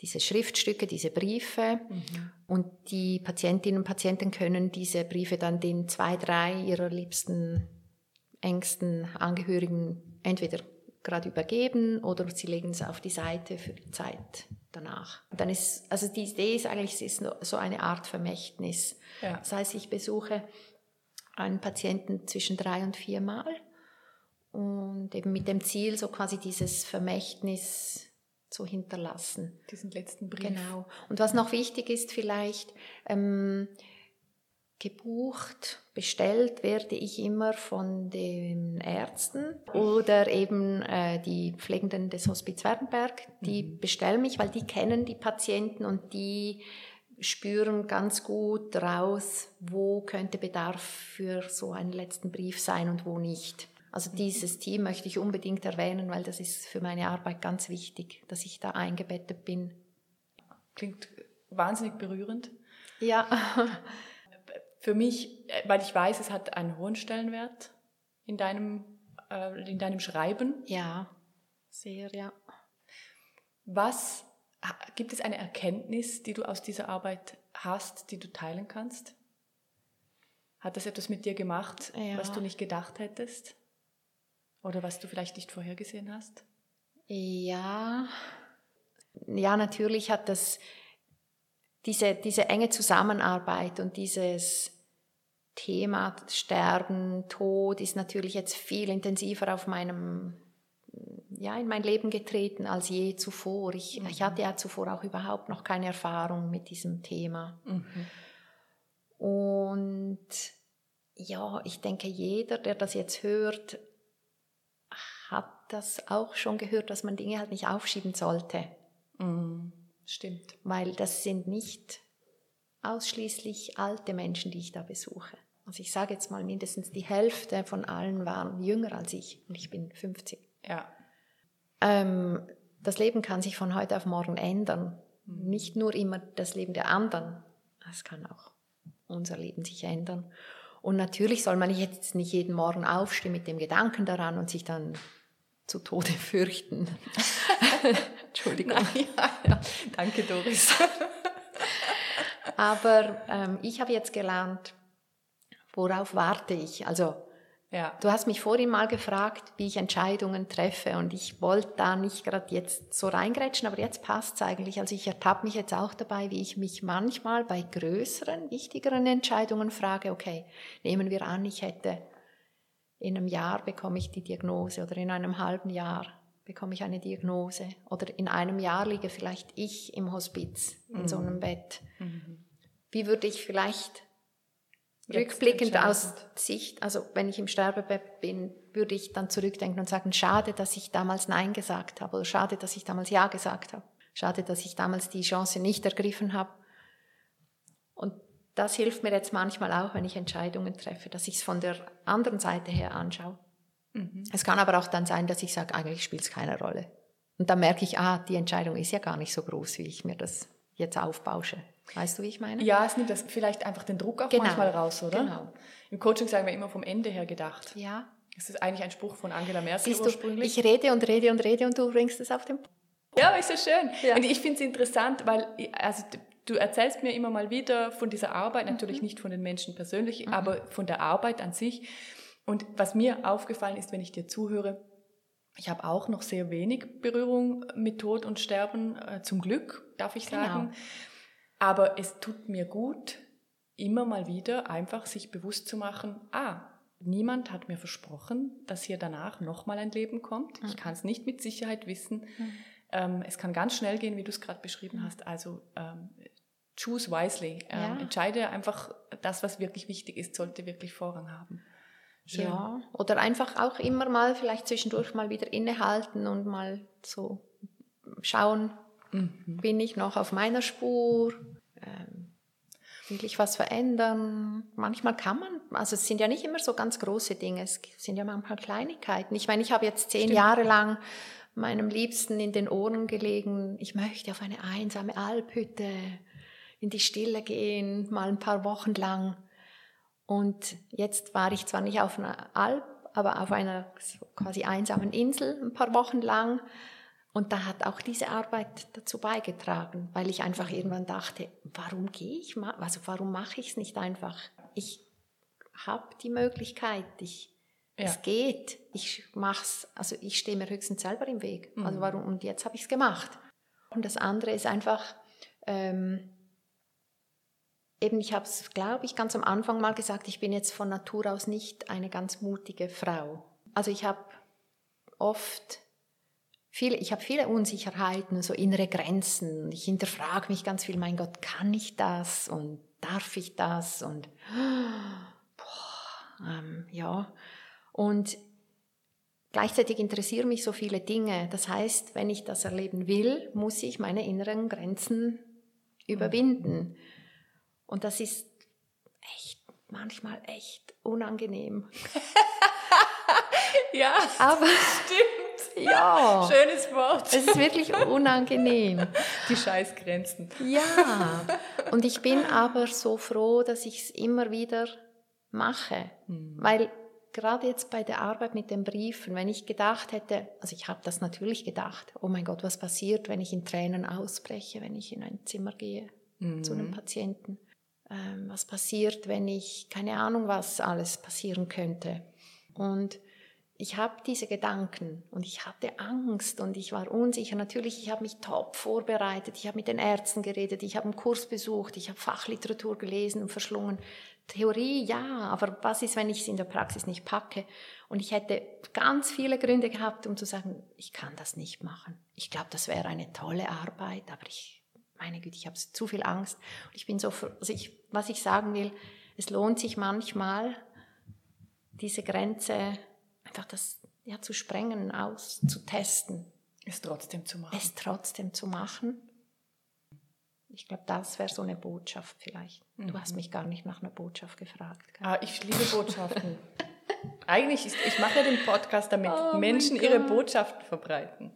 diese Schriftstücke, diese Briefe. Mhm. Und die Patientinnen und Patienten können diese Briefe dann den zwei, drei ihrer liebsten, engsten Angehörigen entweder gerade übergeben oder sie legen es auf die Seite für die Zeit danach. Und dann ist, also die Idee ist eigentlich, es ist so eine Art Vermächtnis. Ja. Das heißt, ich besuche einen Patienten zwischen drei und vier Mal und eben mit dem Ziel, so quasi dieses Vermächtnis zu hinterlassen. Diesen letzten Brief. Genau. Und was noch wichtig ist vielleicht, ähm, gebucht, bestellt werde ich immer von den Ärzten oder eben äh, die Pflegenden des Hospiz Wernberg. Die mhm. bestellen mich, weil die kennen die Patienten und die spüren ganz gut raus, wo könnte Bedarf für so einen letzten Brief sein und wo nicht. Also dieses Team möchte ich unbedingt erwähnen, weil das ist für meine Arbeit ganz wichtig, dass ich da eingebettet bin. Klingt wahnsinnig berührend. Ja. Für mich, weil ich weiß, es hat einen hohen Stellenwert in deinem, äh, in deinem Schreiben. Ja, sehr, ja. Was gibt es eine Erkenntnis, die du aus dieser Arbeit hast, die du teilen kannst? Hat das etwas mit dir gemacht, ja. was du nicht gedacht hättest? Oder was du vielleicht nicht vorhergesehen hast? Ja, ja, natürlich hat das diese, diese enge Zusammenarbeit und dieses Thema Sterben, Tod ist natürlich jetzt viel intensiver auf meinem, ja, in mein Leben getreten als je zuvor. Ich, mhm. ich hatte ja zuvor auch überhaupt noch keine Erfahrung mit diesem Thema. Mhm. Und ja, ich denke, jeder, der das jetzt hört, hat das auch schon gehört, dass man Dinge halt nicht aufschieben sollte. Mhm. Stimmt. Weil das sind nicht ausschließlich alte Menschen, die ich da besuche. Also ich sage jetzt mal, mindestens die Hälfte von allen waren jünger als ich und ich bin 50. Ja. Ähm, das Leben kann sich von heute auf morgen ändern. Mhm. Nicht nur immer das Leben der anderen, es kann auch unser Leben sich ändern. Und natürlich soll man jetzt nicht jeden Morgen aufstehen mit dem Gedanken daran und sich dann zu Tode fürchten. Entschuldigung. Nein, ja, ja. Danke, Doris. Aber ähm, ich habe jetzt gelernt, worauf warte ich? Also ja. Du hast mich vorhin mal gefragt, wie ich Entscheidungen treffe und ich wollte da nicht gerade jetzt so reingrätschen, aber jetzt passt es eigentlich. Also ich ertappe mich jetzt auch dabei, wie ich mich manchmal bei größeren, wichtigeren Entscheidungen frage, okay, nehmen wir an, ich hätte in einem Jahr bekomme ich die Diagnose oder in einem halben Jahr bekomme ich eine Diagnose oder in einem Jahr liege vielleicht ich im Hospiz in mhm. so einem Bett. Mhm. Wie würde ich vielleicht Rückblickend aus Sicht, also wenn ich im Sterbebett bin, würde ich dann zurückdenken und sagen, schade, dass ich damals Nein gesagt habe oder schade, dass ich damals Ja gesagt habe. Schade, dass ich damals die Chance nicht ergriffen habe. Und das hilft mir jetzt manchmal auch, wenn ich Entscheidungen treffe, dass ich es von der anderen Seite her anschaue. Mhm. Es kann aber auch dann sein, dass ich sage, eigentlich spielt es keine Rolle. Und dann merke ich, ah, die Entscheidung ist ja gar nicht so groß, wie ich mir das jetzt aufbausche. Weißt du, wie ich meine? Ja, es nimmt das vielleicht einfach den Druck auch genau. manchmal raus, oder? Genau. Im Coaching sagen wir immer vom Ende her gedacht. Ja. Das ist eigentlich ein Spruch von Angela Merkel Siehst ursprünglich. Du, ich rede und rede und rede und du bringst es auf den Punkt. Ja, ist so schön. Ja. Und ich finde es interessant, weil also du erzählst mir immer mal wieder von dieser Arbeit, natürlich mhm. nicht von den Menschen persönlich, mhm. aber von der Arbeit an sich. Und was mir aufgefallen ist, wenn ich dir zuhöre, ich habe auch noch sehr wenig Berührung mit Tod und Sterben, äh, zum Glück, darf ich genau. sagen. Genau. Aber es tut mir gut, immer mal wieder einfach sich bewusst zu machen, ah, niemand hat mir versprochen, dass hier danach nochmal ein Leben kommt. Ich mhm. kann es nicht mit Sicherheit wissen. Mhm. Ähm, es kann ganz schnell gehen, wie du es gerade beschrieben mhm. hast. Also ähm, choose wisely. Ähm, ja. Entscheide einfach, das, was wirklich wichtig ist, sollte wirklich Vorrang haben. Schön. Ja, oder einfach auch immer mal vielleicht zwischendurch mal wieder innehalten und mal so schauen, Mhm. Bin ich noch auf meiner Spur? Ähm, will ich was verändern? Manchmal kann man, also es sind ja nicht immer so ganz große Dinge, es sind ja manchmal Kleinigkeiten. Ich meine, ich habe jetzt zehn Stimmt. Jahre lang meinem Liebsten in den Ohren gelegen, ich möchte auf eine einsame Alphütte in die Stille gehen, mal ein paar Wochen lang. Und jetzt war ich zwar nicht auf einer Alp, aber auf einer quasi einsamen Insel ein paar Wochen lang und da hat auch diese Arbeit dazu beigetragen, weil ich einfach irgendwann dachte, warum gehe ich mal, also warum mache ich es nicht einfach? Ich habe die Möglichkeit, ich, ja. es geht, ich mach's, also ich stehe mir höchstens selber im Weg. Also mhm. Also warum, und jetzt habe ich es gemacht. Und das andere ist einfach, ähm, eben ich habe es, glaube ich, ganz am Anfang mal gesagt, ich bin jetzt von Natur aus nicht eine ganz mutige Frau. Also ich habe oft viele, ich habe viele Unsicherheiten, so innere Grenzen. Ich hinterfrage mich ganz viel, mein Gott, kann ich das und darf ich das und boah, ähm, ja. Und gleichzeitig interessieren mich so viele Dinge. Das heißt, wenn ich das erleben will, muss ich meine inneren Grenzen überwinden. Und das ist echt, manchmal echt unangenehm. ja, aber stimmt. Ja. Schönes Wort. Es ist wirklich unangenehm. Die Scheißgrenzen. Ja. Und ich bin aber so froh, dass ich es immer wieder mache. Mhm. Weil gerade jetzt bei der Arbeit mit den Briefen, wenn ich gedacht hätte, also ich habe das natürlich gedacht, oh mein Gott, was passiert, wenn ich in Tränen ausbreche, wenn ich in ein Zimmer gehe mhm. zu einem Patienten? Ähm, was passiert, wenn ich, keine Ahnung, was alles passieren könnte? Und ich habe diese Gedanken und ich hatte Angst und ich war unsicher. Natürlich, ich habe mich top vorbereitet, ich habe mit den Ärzten geredet, ich habe einen Kurs besucht, ich habe Fachliteratur gelesen und verschlungen. Theorie, ja, aber was ist, wenn ich es in der Praxis nicht packe? Und ich hätte ganz viele Gründe gehabt, um zu sagen, ich kann das nicht machen. Ich glaube, das wäre eine tolle Arbeit, aber ich, meine Güte, ich habe zu viel Angst. Und ich bin so, also ich, was ich sagen will, es lohnt sich manchmal, diese Grenze einfach das ja, zu sprengen, auszutesten. Es trotzdem zu machen. Es trotzdem zu machen. Ich glaube, das wäre so eine Botschaft vielleicht. Du hast mich gar nicht nach einer Botschaft gefragt. gell? Ah, ich liebe Botschaften. Eigentlich, ist, ich mache ja den Podcast, damit Oh Menschen ihre. Botschaften verbreiten.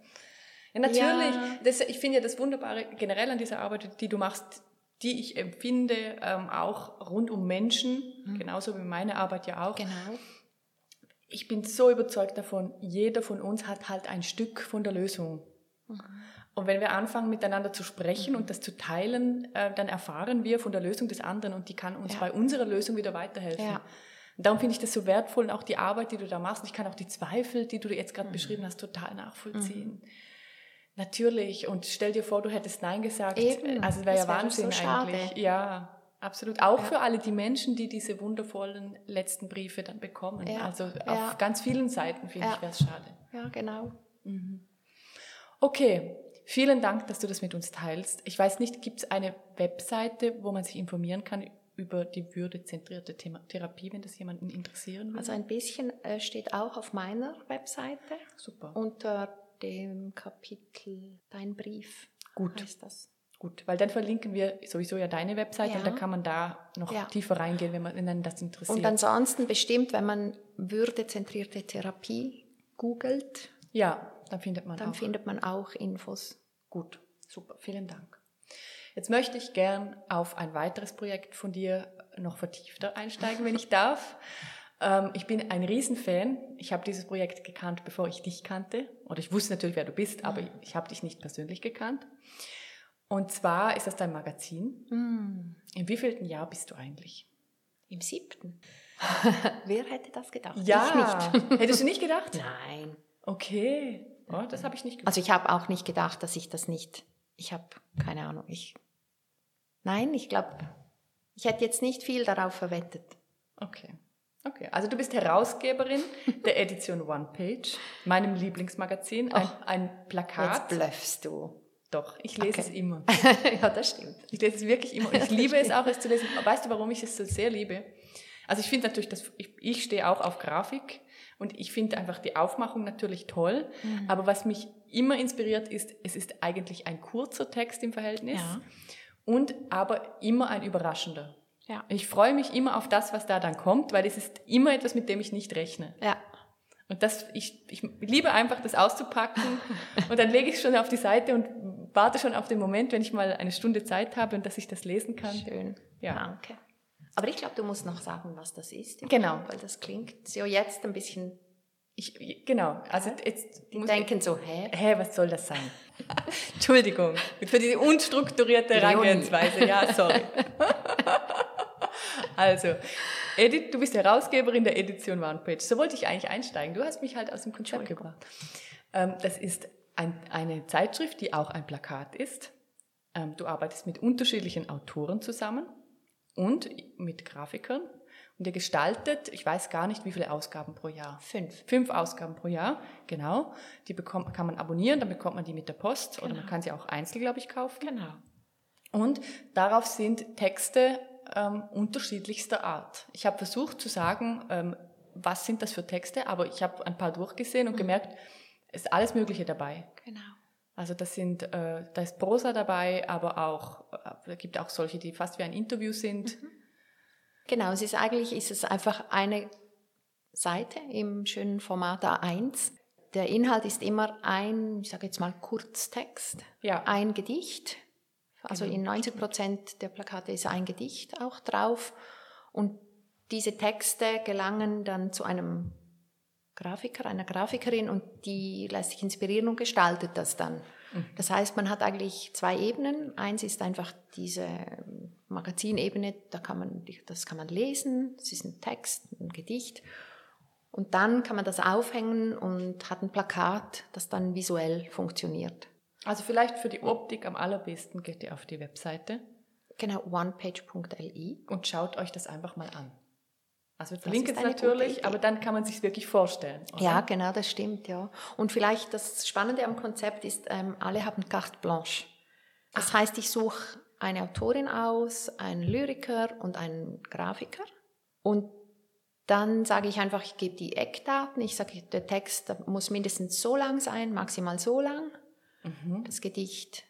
Ja, natürlich. Ja. Das, ich finde ja das Wunderbare generell an dieser Arbeit, die du machst, die ich empfinde, ähm, auch rund um Menschen, genauso wie meine Arbeit ja auch. Genau. Ich bin so überzeugt davon, jeder von uns hat halt ein Stück von der Lösung. Und wenn wir anfangen, miteinander zu sprechen und das zu teilen, äh, dann erfahren wir von der Lösung des anderen und die kann uns Ja. bei unserer Lösung wieder weiterhelfen. Ja. Und darum finde ich das so wertvoll und auch die Arbeit, die du da machst. Und ich kann auch die Zweifel, die du jetzt Mhm. gerade beschrieben hast, total nachvollziehen. Natürlich. Und stell dir vor, du hättest Nein gesagt. Eben. Also wäre ja Wahnsinn so eigentlich. Ja, absolut. Auch für alle die Menschen, die diese wundervollen letzten Briefe dann bekommen. Ja. Also auf Ja. ganz vielen Seiten finde Ja. ich, wäre es schade. Ja, genau. Okay, vielen Dank, dass du das mit uns teilst. Ich weiß nicht, gibt es eine Webseite, wo man sich informieren kann über die würdezentrierte Therapie, wenn das jemanden interessieren würde? Also ein bisschen äh, steht auch auf meiner Webseite Super. unter dem Kapitel Dein Brief. Gut. Heißt das. Gut, weil dann verlinken wir sowieso ja deine Webseite Ja. und dann kann man da noch Ja. tiefer reingehen, wenn man wenn das interessiert. Und ansonsten bestimmt, wenn man würdezentrierte Therapie googelt, ja, dann findet man dann auch. findet man auch Infos. Gut, super, vielen Dank. Jetzt möchte ich gern auf ein weiteres Projekt von dir noch vertiefter einsteigen, wenn ich darf. Ähm, ich bin ein Riesenfan. Ich habe dieses Projekt gekannt, bevor ich dich kannte. Oder ich wusste natürlich, wer du bist, aber ich habe dich nicht persönlich gekannt. Und zwar ist das dein Magazin. Hm, In wievielten Jahr bist du eigentlich? Im siebten. Wer hätte das gedacht? Ja, Ich nicht. hättest du nicht gedacht? Nein. Okay, oh, das habe ich nicht gedacht. Also ich habe auch nicht gedacht, dass ich das nicht. Ich habe keine Ahnung. Ich. Nein, ich glaube, ich hätte jetzt nicht viel darauf verwettet. Okay. Okay, also du bist Herausgeberin der Edition One Page, meinem Lieblingsmagazin, ein, ein Jetzt Plakat. blöffst du. Doch, ich lese Okay. es immer. ja, das stimmt. Ich lese es wirklich immer. Und ich liebe es auch, es zu lesen. Weißt du, warum ich es so sehr liebe? Also ich finde natürlich, dass ich, ich stehe auch auf Grafik und ich finde einfach die Aufmachung natürlich toll. Mhm. Aber was mich immer inspiriert ist, es ist eigentlich ein kurzer Text im Verhältnis Ja. und aber immer ein überraschender. Ja. Ich freue mich immer auf das, was da dann kommt, weil es ist immer etwas, mit dem ich nicht rechne. Ja. Und das, ich, ich liebe einfach, das auszupacken und dann lege ich es schon auf die Seite und warte schon auf den Moment, wenn ich mal eine Stunde Zeit habe und dass ich das lesen kann. Schön. Ja. Danke. Aber ich glaube, du musst noch sagen, was das ist. Genau. Weil das klingt so jetzt ein bisschen. Ich, genau, also jetzt Die denken so, hä? ich, hä, was soll das sein? Entschuldigung für diese unstrukturierte. Herangehensweise. Ja, sorry. also, Edith, du bist Herausgeberin der Edition OnePage. So wollte ich eigentlich einsteigen. Du hast mich halt aus dem Konzept gebracht. Ähm, das ist ein, eine Zeitschrift, die auch ein Plakat ist. Ähm, du arbeitest mit unterschiedlichen Autoren zusammen und mit Grafikern. Und ihr gestaltet, ich weiß gar nicht, wie viele Ausgaben pro Jahr. Fünf. Fünf Ausgaben pro Jahr, genau. Die bekommt, kann man abonnieren, dann bekommt man die mit der Post oder man Genau. kann sie auch einzeln, glaube ich, kaufen. Genau. Und darauf sind Texte ähm, unterschiedlichster Art. Ich habe versucht zu sagen, ähm, was sind das für Texte, aber ich habe ein paar durchgesehen und gemerkt, es ist alles Mögliche dabei. Genau. Also das sind, äh, da ist Prosa dabei, aber auch, äh, es gibt auch solche, die fast wie ein Interview sind. Genau, es ist eigentlich ist es einfach eine Seite im schönen Format A1. Der Inhalt ist immer ein, ich sage jetzt mal Kurztext, Ja. ein Gedicht. Also in 90 Prozent der Plakate ist ein Gedicht auch drauf. Und diese Texte gelangen dann zu einem Grafiker, einer Grafikerin und die lässt sich inspirieren und gestaltet das dann. Das heißt, man hat eigentlich zwei Ebenen. Eins ist einfach diese Magazinebene, da kann man, das kann man lesen, es ist ein Text, ein Gedicht. Und dann kann man das aufhängen und hat ein Plakat, das dann visuell funktioniert. Also vielleicht für die Optik am allerbesten geht ihr auf die Webseite Genau, onepage.li. und schaut euch das einfach mal an. Also wir verlinken ist es natürlich, aber dann kann man sich wirklich vorstellen. oder? Ja, genau, das stimmt, ja. Und vielleicht das Spannende am Konzept ist, ähm, alle haben carte blanche. Das heißt, ich suche eine Autorin aus, einen Lyriker und einen Grafiker. Und Dann sage ich einfach, ich gebe die Eckdaten. Ich sage, der Text muss mindestens so lang sein, maximal so lang. Mhm. Das Gedicht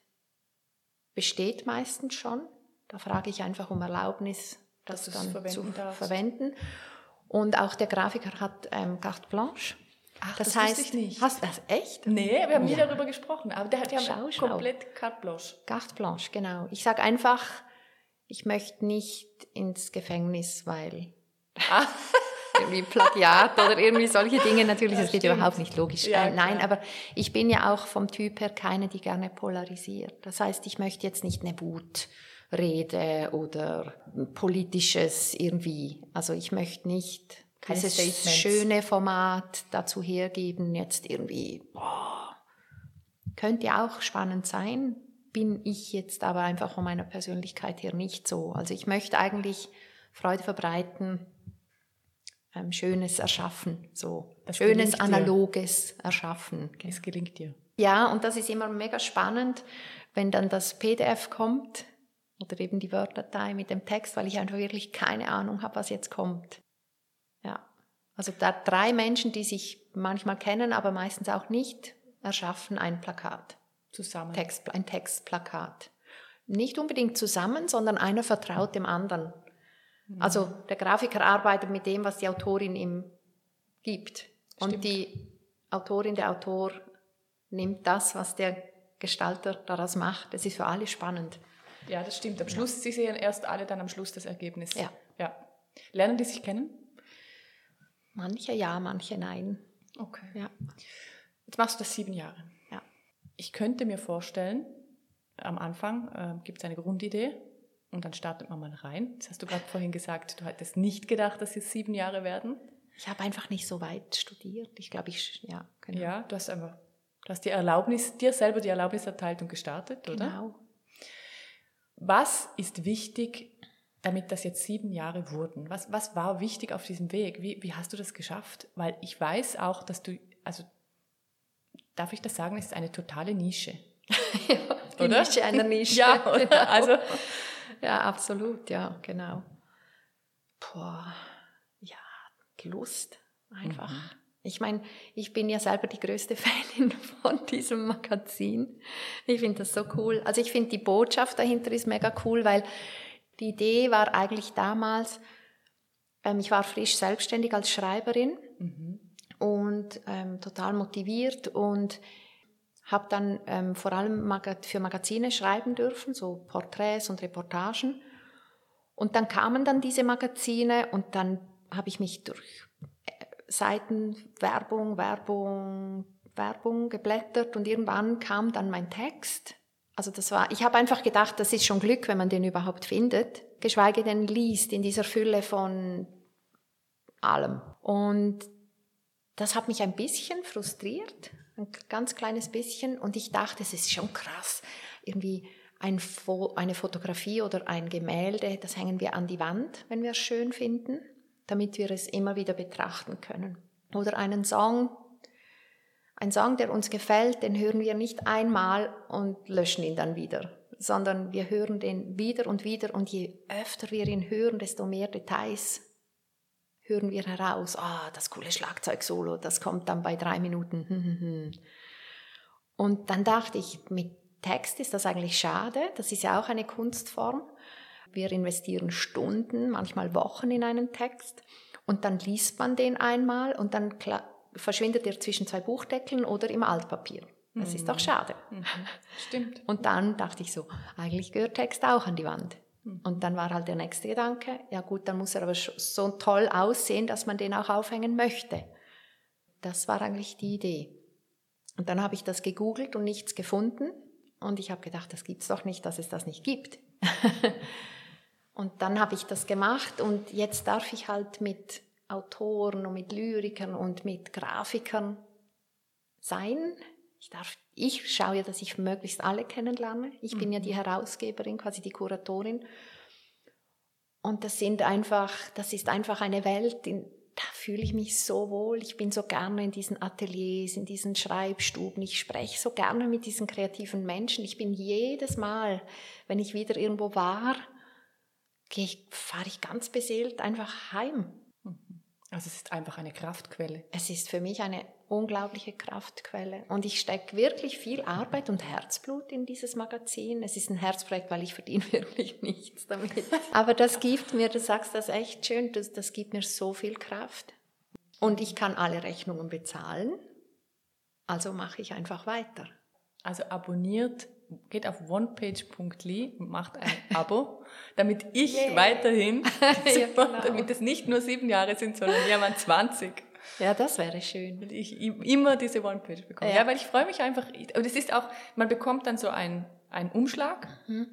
besteht meistens schon. Da frage ich einfach um Erlaubnis, das dann verwenden zu darfst. verwenden. Und auch der Grafiker hat ähm, carte blanche. Ach, das, das heißt, ich nicht. Hast du das echt? Nee, wir haben nie darüber gesprochen, aber der hat ja schau, schau. komplett carte blanche. Carte blanche, genau. Ich sage einfach, ich möchte nicht ins Gefängnis, weil ah. Irgendwie Plagiat oder irgendwie solche Dinge. Natürlich, das, das geht überhaupt nicht logisch. Ja, äh, nein, aber ich bin ja auch vom Typ her keine, die gerne polarisiert. Das heißt, ich möchte jetzt nicht eine Wutrede oder politisches irgendwie. Also ich möchte nicht keine dieses Statements. schöne Format dazu hergeben, jetzt irgendwie, boah, könnte auch spannend sein, bin ich jetzt aber einfach von meiner Persönlichkeit her nicht so. Also ich möchte eigentlich Freude verbreiten, ähm, Schönes erschaffen, so das Schönes, Analoges dir. erschaffen. Es gelingt dir. Ja, und das ist immer mega spannend, wenn dann das PDF kommt oder eben die Word-Datei mit dem Text, weil ich einfach wirklich keine Ahnung habe, was jetzt kommt. Ja, also da drei Menschen, die sich manchmal kennen, aber meistens auch nicht, erschaffen ein Plakat. Zusammen. Text, ein Textplakat. Nicht unbedingt zusammen, sondern einer vertraut dem anderen. Also der Grafiker arbeitet mit dem, was die Autorin ihm gibt. Stimmt. Und die Autorin, der Autor nimmt das, was der Gestalter daraus macht. Das ist für alle spannend. Ja, das stimmt. Am Schluss, ja. Sie sehen erst alle dann am Schluss das Ergebnis. Ja. ja. Lernen die sich kennen? Manche ja, manche nein. Okay. Ja. Jetzt machst du das sieben Jahre. Ja. Ich könnte mir vorstellen, am Anfang äh, gibt es eine Grundidee, und dann startet man mal rein. Jetzt hast du gerade vorhin gesagt, du hattest nicht gedacht, dass es sieben Jahre werden. Ich habe einfach nicht so weit studiert. Ich glaube, ich, ja, genau. Ja, du hast einfach, du hast die Erlaubnis, dir selber die Erlaubnis erteilt und gestartet, oder? Genau. Was ist wichtig, damit das jetzt sieben Jahre wurden? Was, was war wichtig auf diesem Weg? Wie, wie hast du das geschafft? Weil ich weiß auch, dass du, also, darf ich das sagen, es ist eine totale Nische. ja, die oder? Nische einer Nische. ja, oder? Genau. also ja, absolut, ja, genau. Boah, ja, Lust einfach. Mhm. Ich meine, ich bin ja selber die größte Fanin von diesem Magazin. Ich finde das so cool. Also ich finde die Botschaft dahinter ist mega cool, weil die Idee war eigentlich damals, ähm, ich war frisch selbstständig als Schreiberin mhm. und ähm, total motiviert und habe dann ähm, vor allem für Magazine schreiben dürfen, so Porträts und Reportagen. Und dann kamen dann diese Magazine und dann habe ich mich durch äh, Seiten Werbung, Werbung, Werbung geblättert und irgendwann kam dann mein Text. Also das war, ich habe einfach gedacht, das ist schon Glück, wenn man den überhaupt findet, geschweige denn liest in dieser Fülle von allem. Und das hat mich ein bisschen frustriert, ein ganz kleines bisschen. Und ich dachte, es ist schon krass, irgendwie ein Fo eine Fotografie oder ein Gemälde, das hängen wir an die Wand, wenn wir es schön finden, damit wir es immer wieder betrachten können. Oder einen Song, ein Song, der uns gefällt, den hören wir nicht einmal und löschen ihn dann wieder, sondern wir hören den wieder und wieder und je öfter wir ihn hören, desto mehr Details hören wir heraus, ah, das coole Schlagzeug-Solo, das kommt dann bei drei Minuten. Und dann dachte ich, mit Text ist das eigentlich schade, das ist ja auch eine Kunstform. Wir investieren Stunden, manchmal Wochen in einen Text und dann liest man den einmal und dann verschwindet er zwischen zwei Buchdeckeln oder im Altpapier. Das mhm. ist doch schade. Mhm. Stimmt. Und dann dachte ich so, eigentlich gehört Text auch an die Wand. Hm. Und dann war halt der nächste Gedanke, ja gut, dann muss er aber so toll aussehen, dass man den auch aufhängen möchte. Das war eigentlich die Idee. Und dann habe ich das gegoogelt und nichts gefunden. Und ich habe gedacht, das gibt's doch nicht, dass es das nicht gibt. und dann habe ich das gemacht und jetzt darf ich halt mit Autoren und mit Lyrikern und mit Grafikern sein. Ich darf ich schaue ja, dass ich möglichst alle kennenlerne. Ich bin ja die mhm. Herausgeberin, quasi die Kuratorin. Und das sind einfach, das ist einfach eine Welt, in, da fühle ich mich so wohl. Ich bin so gerne in diesen Ateliers, in diesen Schreibstuben. Ich spreche so gerne mit diesen kreativen Menschen. Ich bin jedes Mal, wenn ich wieder irgendwo war, fahre ich ganz beseelt einfach heim. Also es ist einfach eine Kraftquelle. Es ist für mich eine unglaubliche Kraftquelle. Und ich stecke wirklich viel Arbeit und Herzblut in dieses Magazin. Es ist ein Herzprojekt, weil ich verdiene wirklich nichts damit. Aber das gibt mir, du sagst das echt schön, das, das gibt mir so viel Kraft. Und ich kann alle Rechnungen bezahlen. Also mache ich einfach weiter. Also abonniert geht auf onepage.ly und macht ein Abo, damit ich yeah. weiterhin, ja, genau. damit es nicht nur sieben Jahre sind, sondern jemand 20. Ja, das wäre schön. Weil ich immer diese Onepage bekomme. Ja. ja, weil ich freue mich einfach. Und es ist auch, man bekommt dann so einen, einen Umschlag. Mhm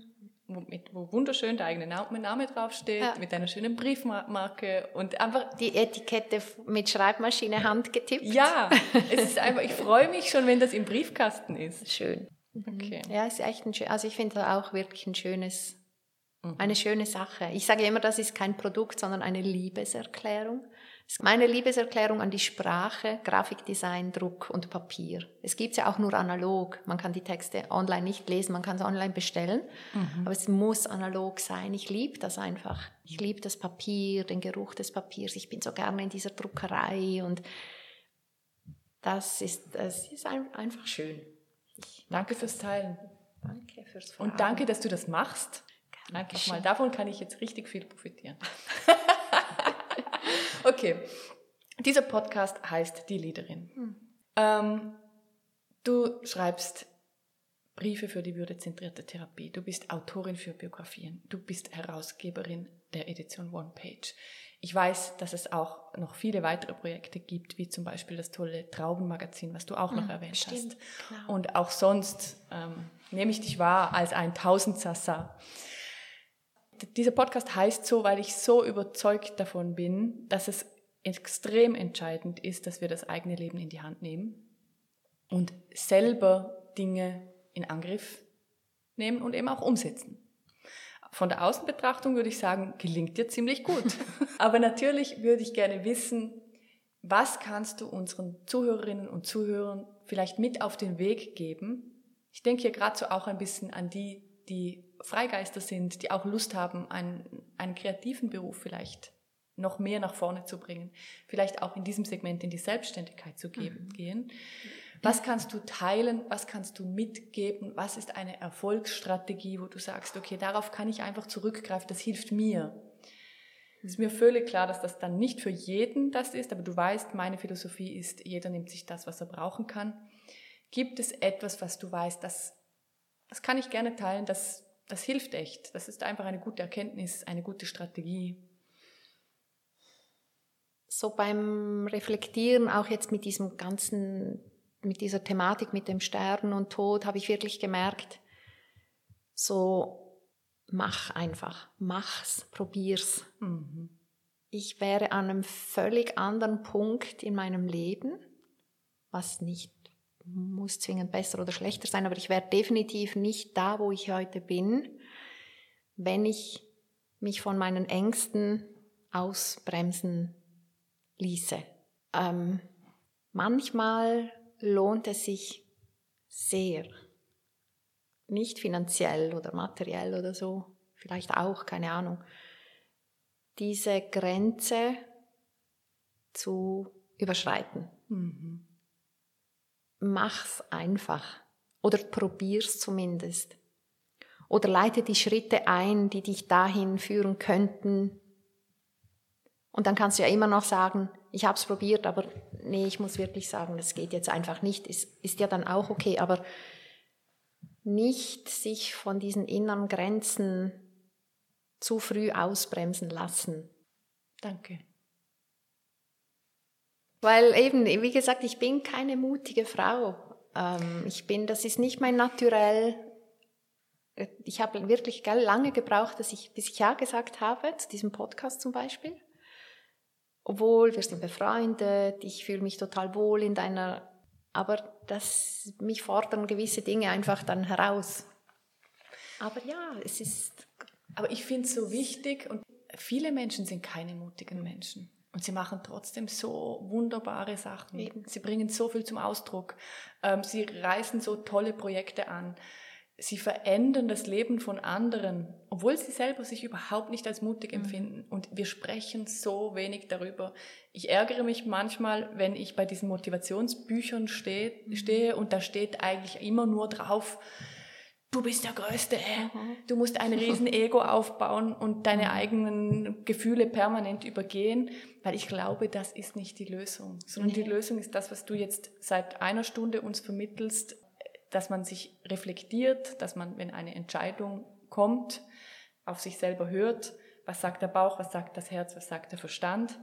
wo, mit, wo wunderschön der eigene Name draufsteht, ja. mit einer schönen Briefmarke und einfach... Die Etikette mit Schreibmaschine handgetippt. Ja, es ist einfach, ich freue mich schon, wenn das im Briefkasten ist. Schön. Okay. Ja, ist echt ein schön, also ich finde auch wirklich ein schönes, mhm. eine schöne Sache. Ich sage immer, das ist kein Produkt, sondern eine Liebeserklärung. Das meine Liebeserklärung an die Sprache, Grafikdesign, Druck und Papier. Es gibt es ja auch nur analog. Man kann die Texte online nicht lesen, man kann sie online bestellen, mhm. aber es muss analog sein. Ich liebe das einfach. Ich liebe das Papier, den Geruch des Papiers. Ich bin so gerne in dieser Druckerei und das ist, das ist einfach schön. Danke fürs Teilen. Danke fürs Fragen. Und danke, dass du das machst. Danke mal. Davon kann ich jetzt richtig viel profitieren. okay. Dieser Podcast heißt Die Leaderin. Hm. Ähm, du schreibst Briefe für die würdezentrierte Therapie. Du bist Autorin für Biografien. Du bist Herausgeberin der Edition One Page. Ich weiß, dass es auch noch viele weitere Projekte gibt, wie zum Beispiel das tolle Traubenmagazin, was du auch noch mhm, erwähnt stimmt, hast. Genau. Und auch sonst ähm, nehme ich dich wahr als ein Tausendsassa. Dieser Podcast heißt so, weil ich so überzeugt davon bin, dass es extrem entscheidend ist, dass wir das eigene Leben in die Hand nehmen und selber Dinge in Angriff nehmen und eben auch umsetzen. Von der Außenbetrachtung würde ich sagen, gelingt dir ziemlich gut. Aber natürlich würde ich gerne wissen, was kannst du unseren Zuhörerinnen und Zuhörern vielleicht mit auf den Weg geben? Ich denke hier gerade so auch ein bisschen an die, die Freigeister sind, die auch Lust haben, einen, einen kreativen Beruf vielleicht noch mehr nach vorne zu bringen, vielleicht auch in diesem Segment in die Selbstständigkeit zu geben, mhm. gehen. Was kannst du teilen? Was kannst du mitgeben? Was ist eine Erfolgsstrategie, wo du sagst, okay, darauf kann ich einfach zurückgreifen, das hilft mir. Es ist mir völlig klar, dass das dann nicht für jeden das ist, aber du weißt, meine Philosophie ist, jeder nimmt sich das, was er brauchen kann. Gibt es etwas, was du weißt, das, das kann ich gerne teilen, das, das hilft echt. Das ist einfach eine gute Erkenntnis, eine gute Strategie. So beim Reflektieren, auch jetzt mit diesem ganzen mit dieser Thematik mit dem Sterben und Tod habe ich wirklich gemerkt, so mach einfach, mach's, probier's. Mhm. Ich wäre an einem völlig anderen Punkt in meinem Leben, was nicht muss zwingend besser oder schlechter sein, aber ich wäre definitiv nicht da, wo ich heute bin, wenn ich mich von meinen Ängsten ausbremsen ließe. Ähm, manchmal lohnt es sich sehr. Nicht finanziell oder materiell oder so, vielleicht auch, keine Ahnung, diese Grenze zu überschreiten. Mhm. Mach's einfach oder probier's zumindest. Oder leite die Schritte ein, die dich dahin führen könnten. Und dann kannst du ja immer noch sagen, ich habe es probiert, aber nee, ich muss wirklich sagen, das geht jetzt einfach nicht. Ist, ist ja dann auch okay, aber nicht sich von diesen inneren Grenzen zu früh ausbremsen lassen. Danke. Weil eben, wie gesagt, ich bin keine mutige Frau. Ähm, ich bin, das ist nicht mein Naturell. Ich habe wirklich lange gebraucht, dass ich, bis ich ja gesagt habe, zu diesem Podcast zum Beispiel obwohl wir sind befreundet, ich fühle mich total wohl in deiner, aber das, mich fordern gewisse Dinge einfach dann heraus. Aber ja, es ist. Aber ich finde es so wichtig und viele Menschen sind keine mutigen Menschen. Und sie machen trotzdem so wunderbare Sachen. Eben. Sie bringen so viel zum Ausdruck. Ähm, sie reißen so tolle Projekte an. Sie verändern das Leben von anderen, obwohl sie selber sich überhaupt nicht als mutig Mhm. empfinden. Und wir sprechen so wenig darüber. Ich ärgere mich manchmal, wenn ich bei diesen Motivationsbüchern stehe, Mhm. stehe und da steht eigentlich immer nur drauf, du bist der Größte, du musst ein riesen Ego aufbauen und deine eigenen Gefühle permanent übergehen, weil ich glaube, das ist nicht die Lösung, sondern die. Lösung ist das, was du jetzt seit einer Stunde uns vermittelst, dass man sich reflektiert, dass man, wenn eine Entscheidung kommt, auf sich selber hört, was sagt der Bauch, was sagt das Herz, was sagt der Verstand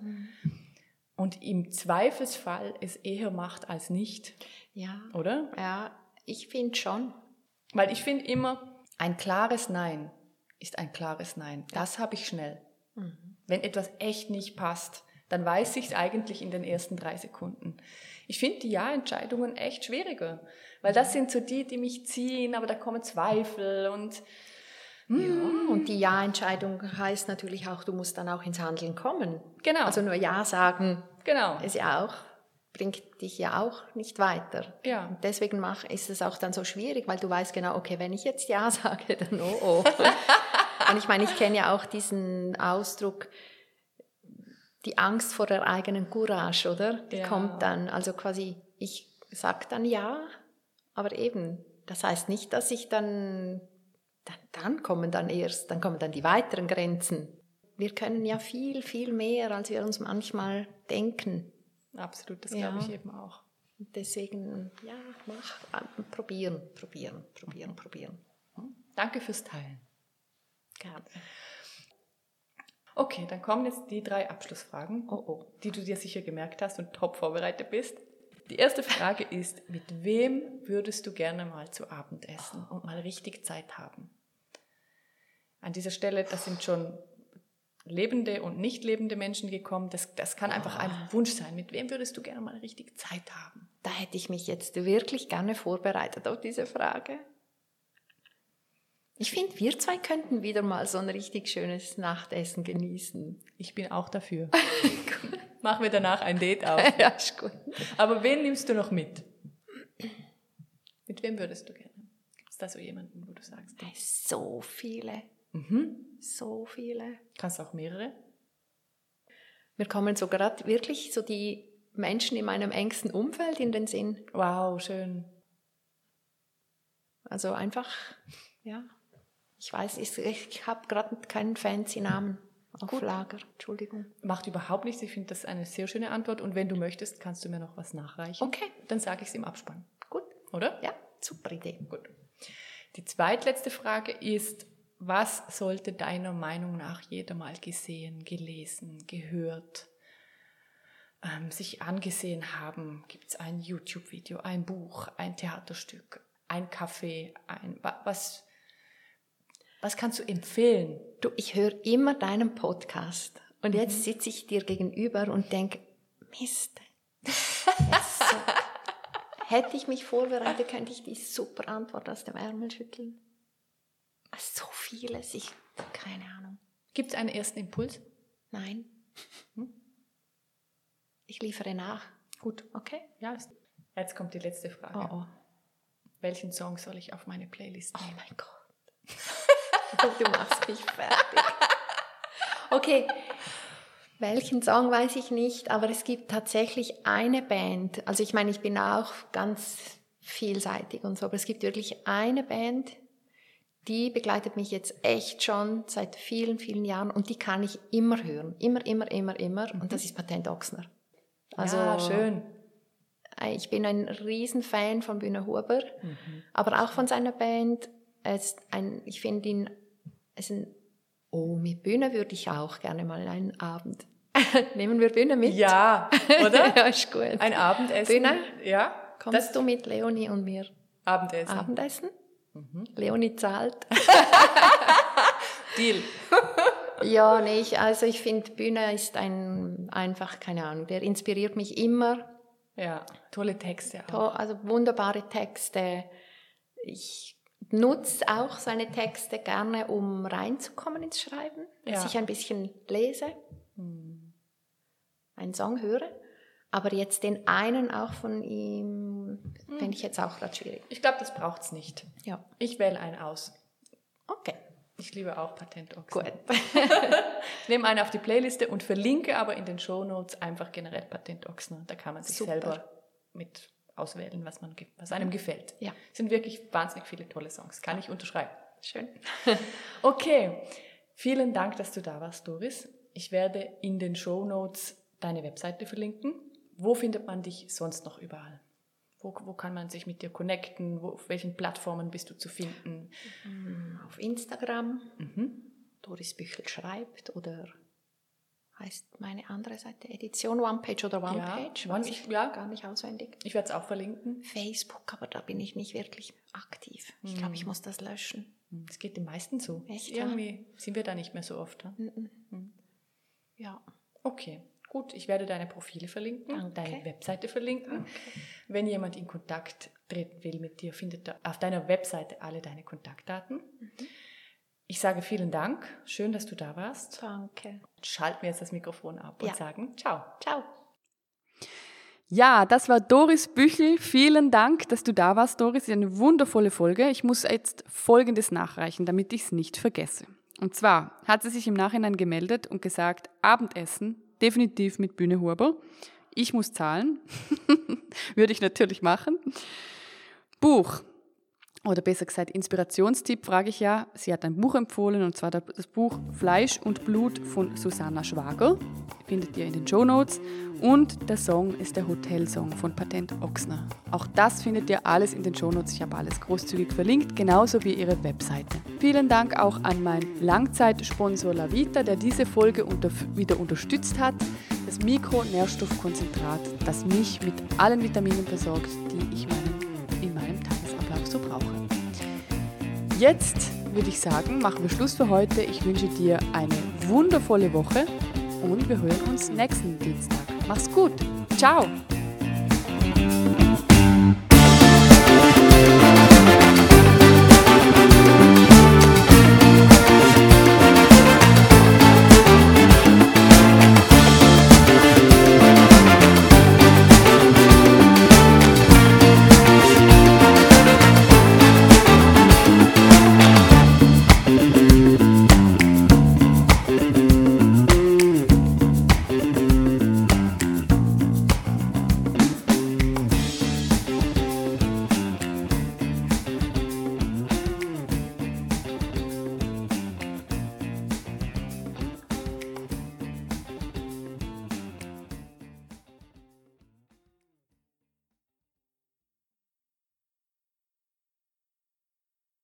und im Zweifelsfall es eher macht als nicht, Ja, oder? ja, ich finde schon. Weil ich finde immer, ein klares Nein ist ein klares Nein. Das habe ich schnell. Wenn etwas echt nicht passt, dann weiß ich es eigentlich in den ersten drei Sekunden. Ich finde die Ja-Entscheidungen echt schwieriger, weil das sind so die, die mich ziehen, aber da kommen Zweifel und Ja, und die Ja-Entscheidung heißt natürlich auch, du musst dann auch ins Handeln kommen. genau, Also nur Ja sagen genau. ist ja auch, bringt dich ja auch nicht weiter. Ja. Und deswegen mach, ist es auch dann so schwierig, weil du weißt genau, okay, wenn ich jetzt Ja sage, dann oh oh. Und ich meine, ich kenne ja auch diesen Ausdruck, die Angst vor der eigenen Courage, oder? Die Ja. kommt dann, also quasi, ich sag dann Ja, aber eben, das heißt nicht, dass ich dann, dann, dann kommen dann erst, dann kommen dann die weiteren Grenzen. Wir können ja viel, viel mehr, als wir uns manchmal denken. Absolut, das Ja. glaube ich eben auch. Deswegen, ja, mach, äh, probieren, probieren, probieren, probieren. Danke fürs Teilen. Gerne. Okay, dann kommen jetzt die drei Abschlussfragen. Oh, oh. die du dir sicher gemerkt hast und top vorbereitet bist. Die erste Frage ist, mit wem würdest du gerne mal zu Abend essen und mal richtig Zeit haben? An dieser Stelle, das sind schon lebende und nicht lebende Menschen gekommen. Das, das kann einfach ein Wunsch sein. Mit wem würdest du gerne mal richtig Zeit haben? Da hätte ich mich jetzt wirklich gerne vorbereitet auf diese Frage. Ich finde, wir zwei könnten wieder mal so ein richtig schönes Nachtessen genießen. Ich bin auch dafür. Machen wir danach ein Date auf. ja, ist gut. Aber wen nimmst du noch mit? Mit wem würdest du gerne? Gibt es da so jemanden, wo du sagst? So viele, Mhm. so viele. Kannst auch mehrere? Mir kommen so gerade wirklich so die Menschen in meinem engsten Umfeld in den Sinn. Wow, schön. Also einfach, ja. Ich weiß, ich, ich habe gerade keinen fancy Namen auf Gut. Lager. Entschuldigung. Macht überhaupt nichts. Ich finde das eine sehr schöne Antwort. Und wenn du möchtest, kannst du mir noch was nachreichen. Okay. Dann sage ich es im Abspann. Gut. Oder? Ja, super Idee. Gut. Die zweitletzte Frage ist, was sollte deiner Meinung nach jeder mal gesehen, gelesen, gehört, ähm, sich angesehen haben? Gibt es ein YouTube-Video, ein Buch, ein Theaterstück, ein Kaffee, ein wa- was? Was kannst du empfehlen? Du, ich höre immer deinen Podcast und jetzt sitze ich dir gegenüber und denke, Mist. So. Hätte ich mich vorbereitet, könnte ich die super Antwort aus dem Ärmel schütteln. So vieles, ich, keine Ahnung. Gibt es einen ersten Impuls? Nein. Ich liefere nach. Gut, okay. Ja. Jetzt kommt die letzte Frage. Oh, oh. Welchen Song soll ich auf meine Playlist Oh nehmen? mein Gott. Du machst mich fertig. Okay. Welchen Song weiß ich nicht, aber es gibt tatsächlich eine Band. Also ich meine, ich bin auch ganz vielseitig und so, aber es gibt wirklich eine Band, die begleitet mich jetzt echt schon seit vielen, vielen Jahren und die kann ich immer hören. Immer, immer, immer, immer. Und das ist Patent Ochsner. Also ja, schön. ich bin ein Riesenfan von Bühne Huber, Mhm. aber auch von seiner Band. Er ist ein, ich finde ihn, ein, oh, mit Bühne würde ich auch gerne mal einen Abend. Nehmen wir Bühne mit? Ja, oder? ja, ist gut. Ein Abendessen. Bühne? Ja. Kommst du mit Leonie und mir Abendessen. Abendessen? Mhm. Leonie zahlt. Deal. ja, nee, ich, also ich finde, Bühne ist ein, einfach, keine Ahnung, der inspiriert mich immer. Ja, tolle Texte. Auch. To- Also wunderbare Texte. Ich nutze auch seine Texte gerne, um reinzukommen ins Schreiben, dass Ja. ich ein bisschen lese, einen Song höre. Aber jetzt den einen auch von ihm Hm. finde ich jetzt auch gerade schwierig. Ich glaube, das braucht es nicht. Ja. Ich wähle einen aus. Okay, Ich liebe auch Patentochsen. gut. Ich nehme einen auf die Playliste und verlinke aber in den Shownotes einfach generell Patentochsen. Da kann man sich Super. selber mit auswählen, was, man, was einem gefällt. Ja. sind wirklich wahnsinnig viele tolle Songs. Kann ich unterschreiben. Schön. Okay, vielen Dank, dass du da warst, Doris. Ich werde in den Shownotes deine Webseite verlinken. Wo findet man dich sonst noch überall? Wo, wo kann man sich mit dir connecten? Wo, auf welchen Plattformen bist du zu finden? Auf Instagram, Mhm. Doris Büchel schreibt oder heißt meine andere Seite Edition One-Page oder One-Page? Ja, One- ich ja. gar nicht auswendig. Ich werde es auch verlinken. Facebook, aber da bin ich nicht wirklich aktiv. Ich Mhm. glaube, ich muss das löschen. Es geht den meisten so. Echt, ja? Irgendwie sind wir da nicht mehr so oft. Ne? Mhm. Ja. Okay, gut. Ich werde deine Profile verlinken, Danke. deine Webseite verlinken. Wenn jemand in Kontakt treten will mit dir, findet er auf deiner Webseite alle deine Kontaktdaten. Ich sage vielen Dank. Schön, dass du da warst. Danke. Schalten wir jetzt das Mikrofon ab Ja. und sagen Ciao. Ciao. Ja, das war Doris Büchel. Vielen Dank, dass du da warst, Doris. Eine wundervolle Folge. Ich muss jetzt Folgendes nachreichen, damit ich es nicht vergesse. Und zwar hat sie sich im Nachhinein gemeldet und gesagt, Abendessen, definitiv mit Bühne Huber. Ich muss zahlen. Würde ich natürlich machen. Buch. Oder besser gesagt, Inspirationstipp frage ich ja. Sie hat ein Buch empfohlen und zwar das Buch Fleisch und Blut von Susanna Schwager. Findet ihr in den Show Notes. Und der Song ist der Hotelsong von Patent Ochsner. Auch das findet ihr alles in den Show Notes. Ich habe alles großzügig verlinkt, genauso wie ihre Webseite. Vielen Dank auch an meinen Langzeitsponsor Lavita, der diese Folge unter, wieder unterstützt hat. Das Mikronährstoffkonzentrat, das mich mit allen Vitaminen versorgt, die ich meinen, in meinem Tagesablauf so brauche. Jetzt würde ich sagen, machen wir Schluss für heute. Ich wünsche dir eine wundervolle Woche und wir hören uns nächsten Dienstag. Mach's gut. Ciao.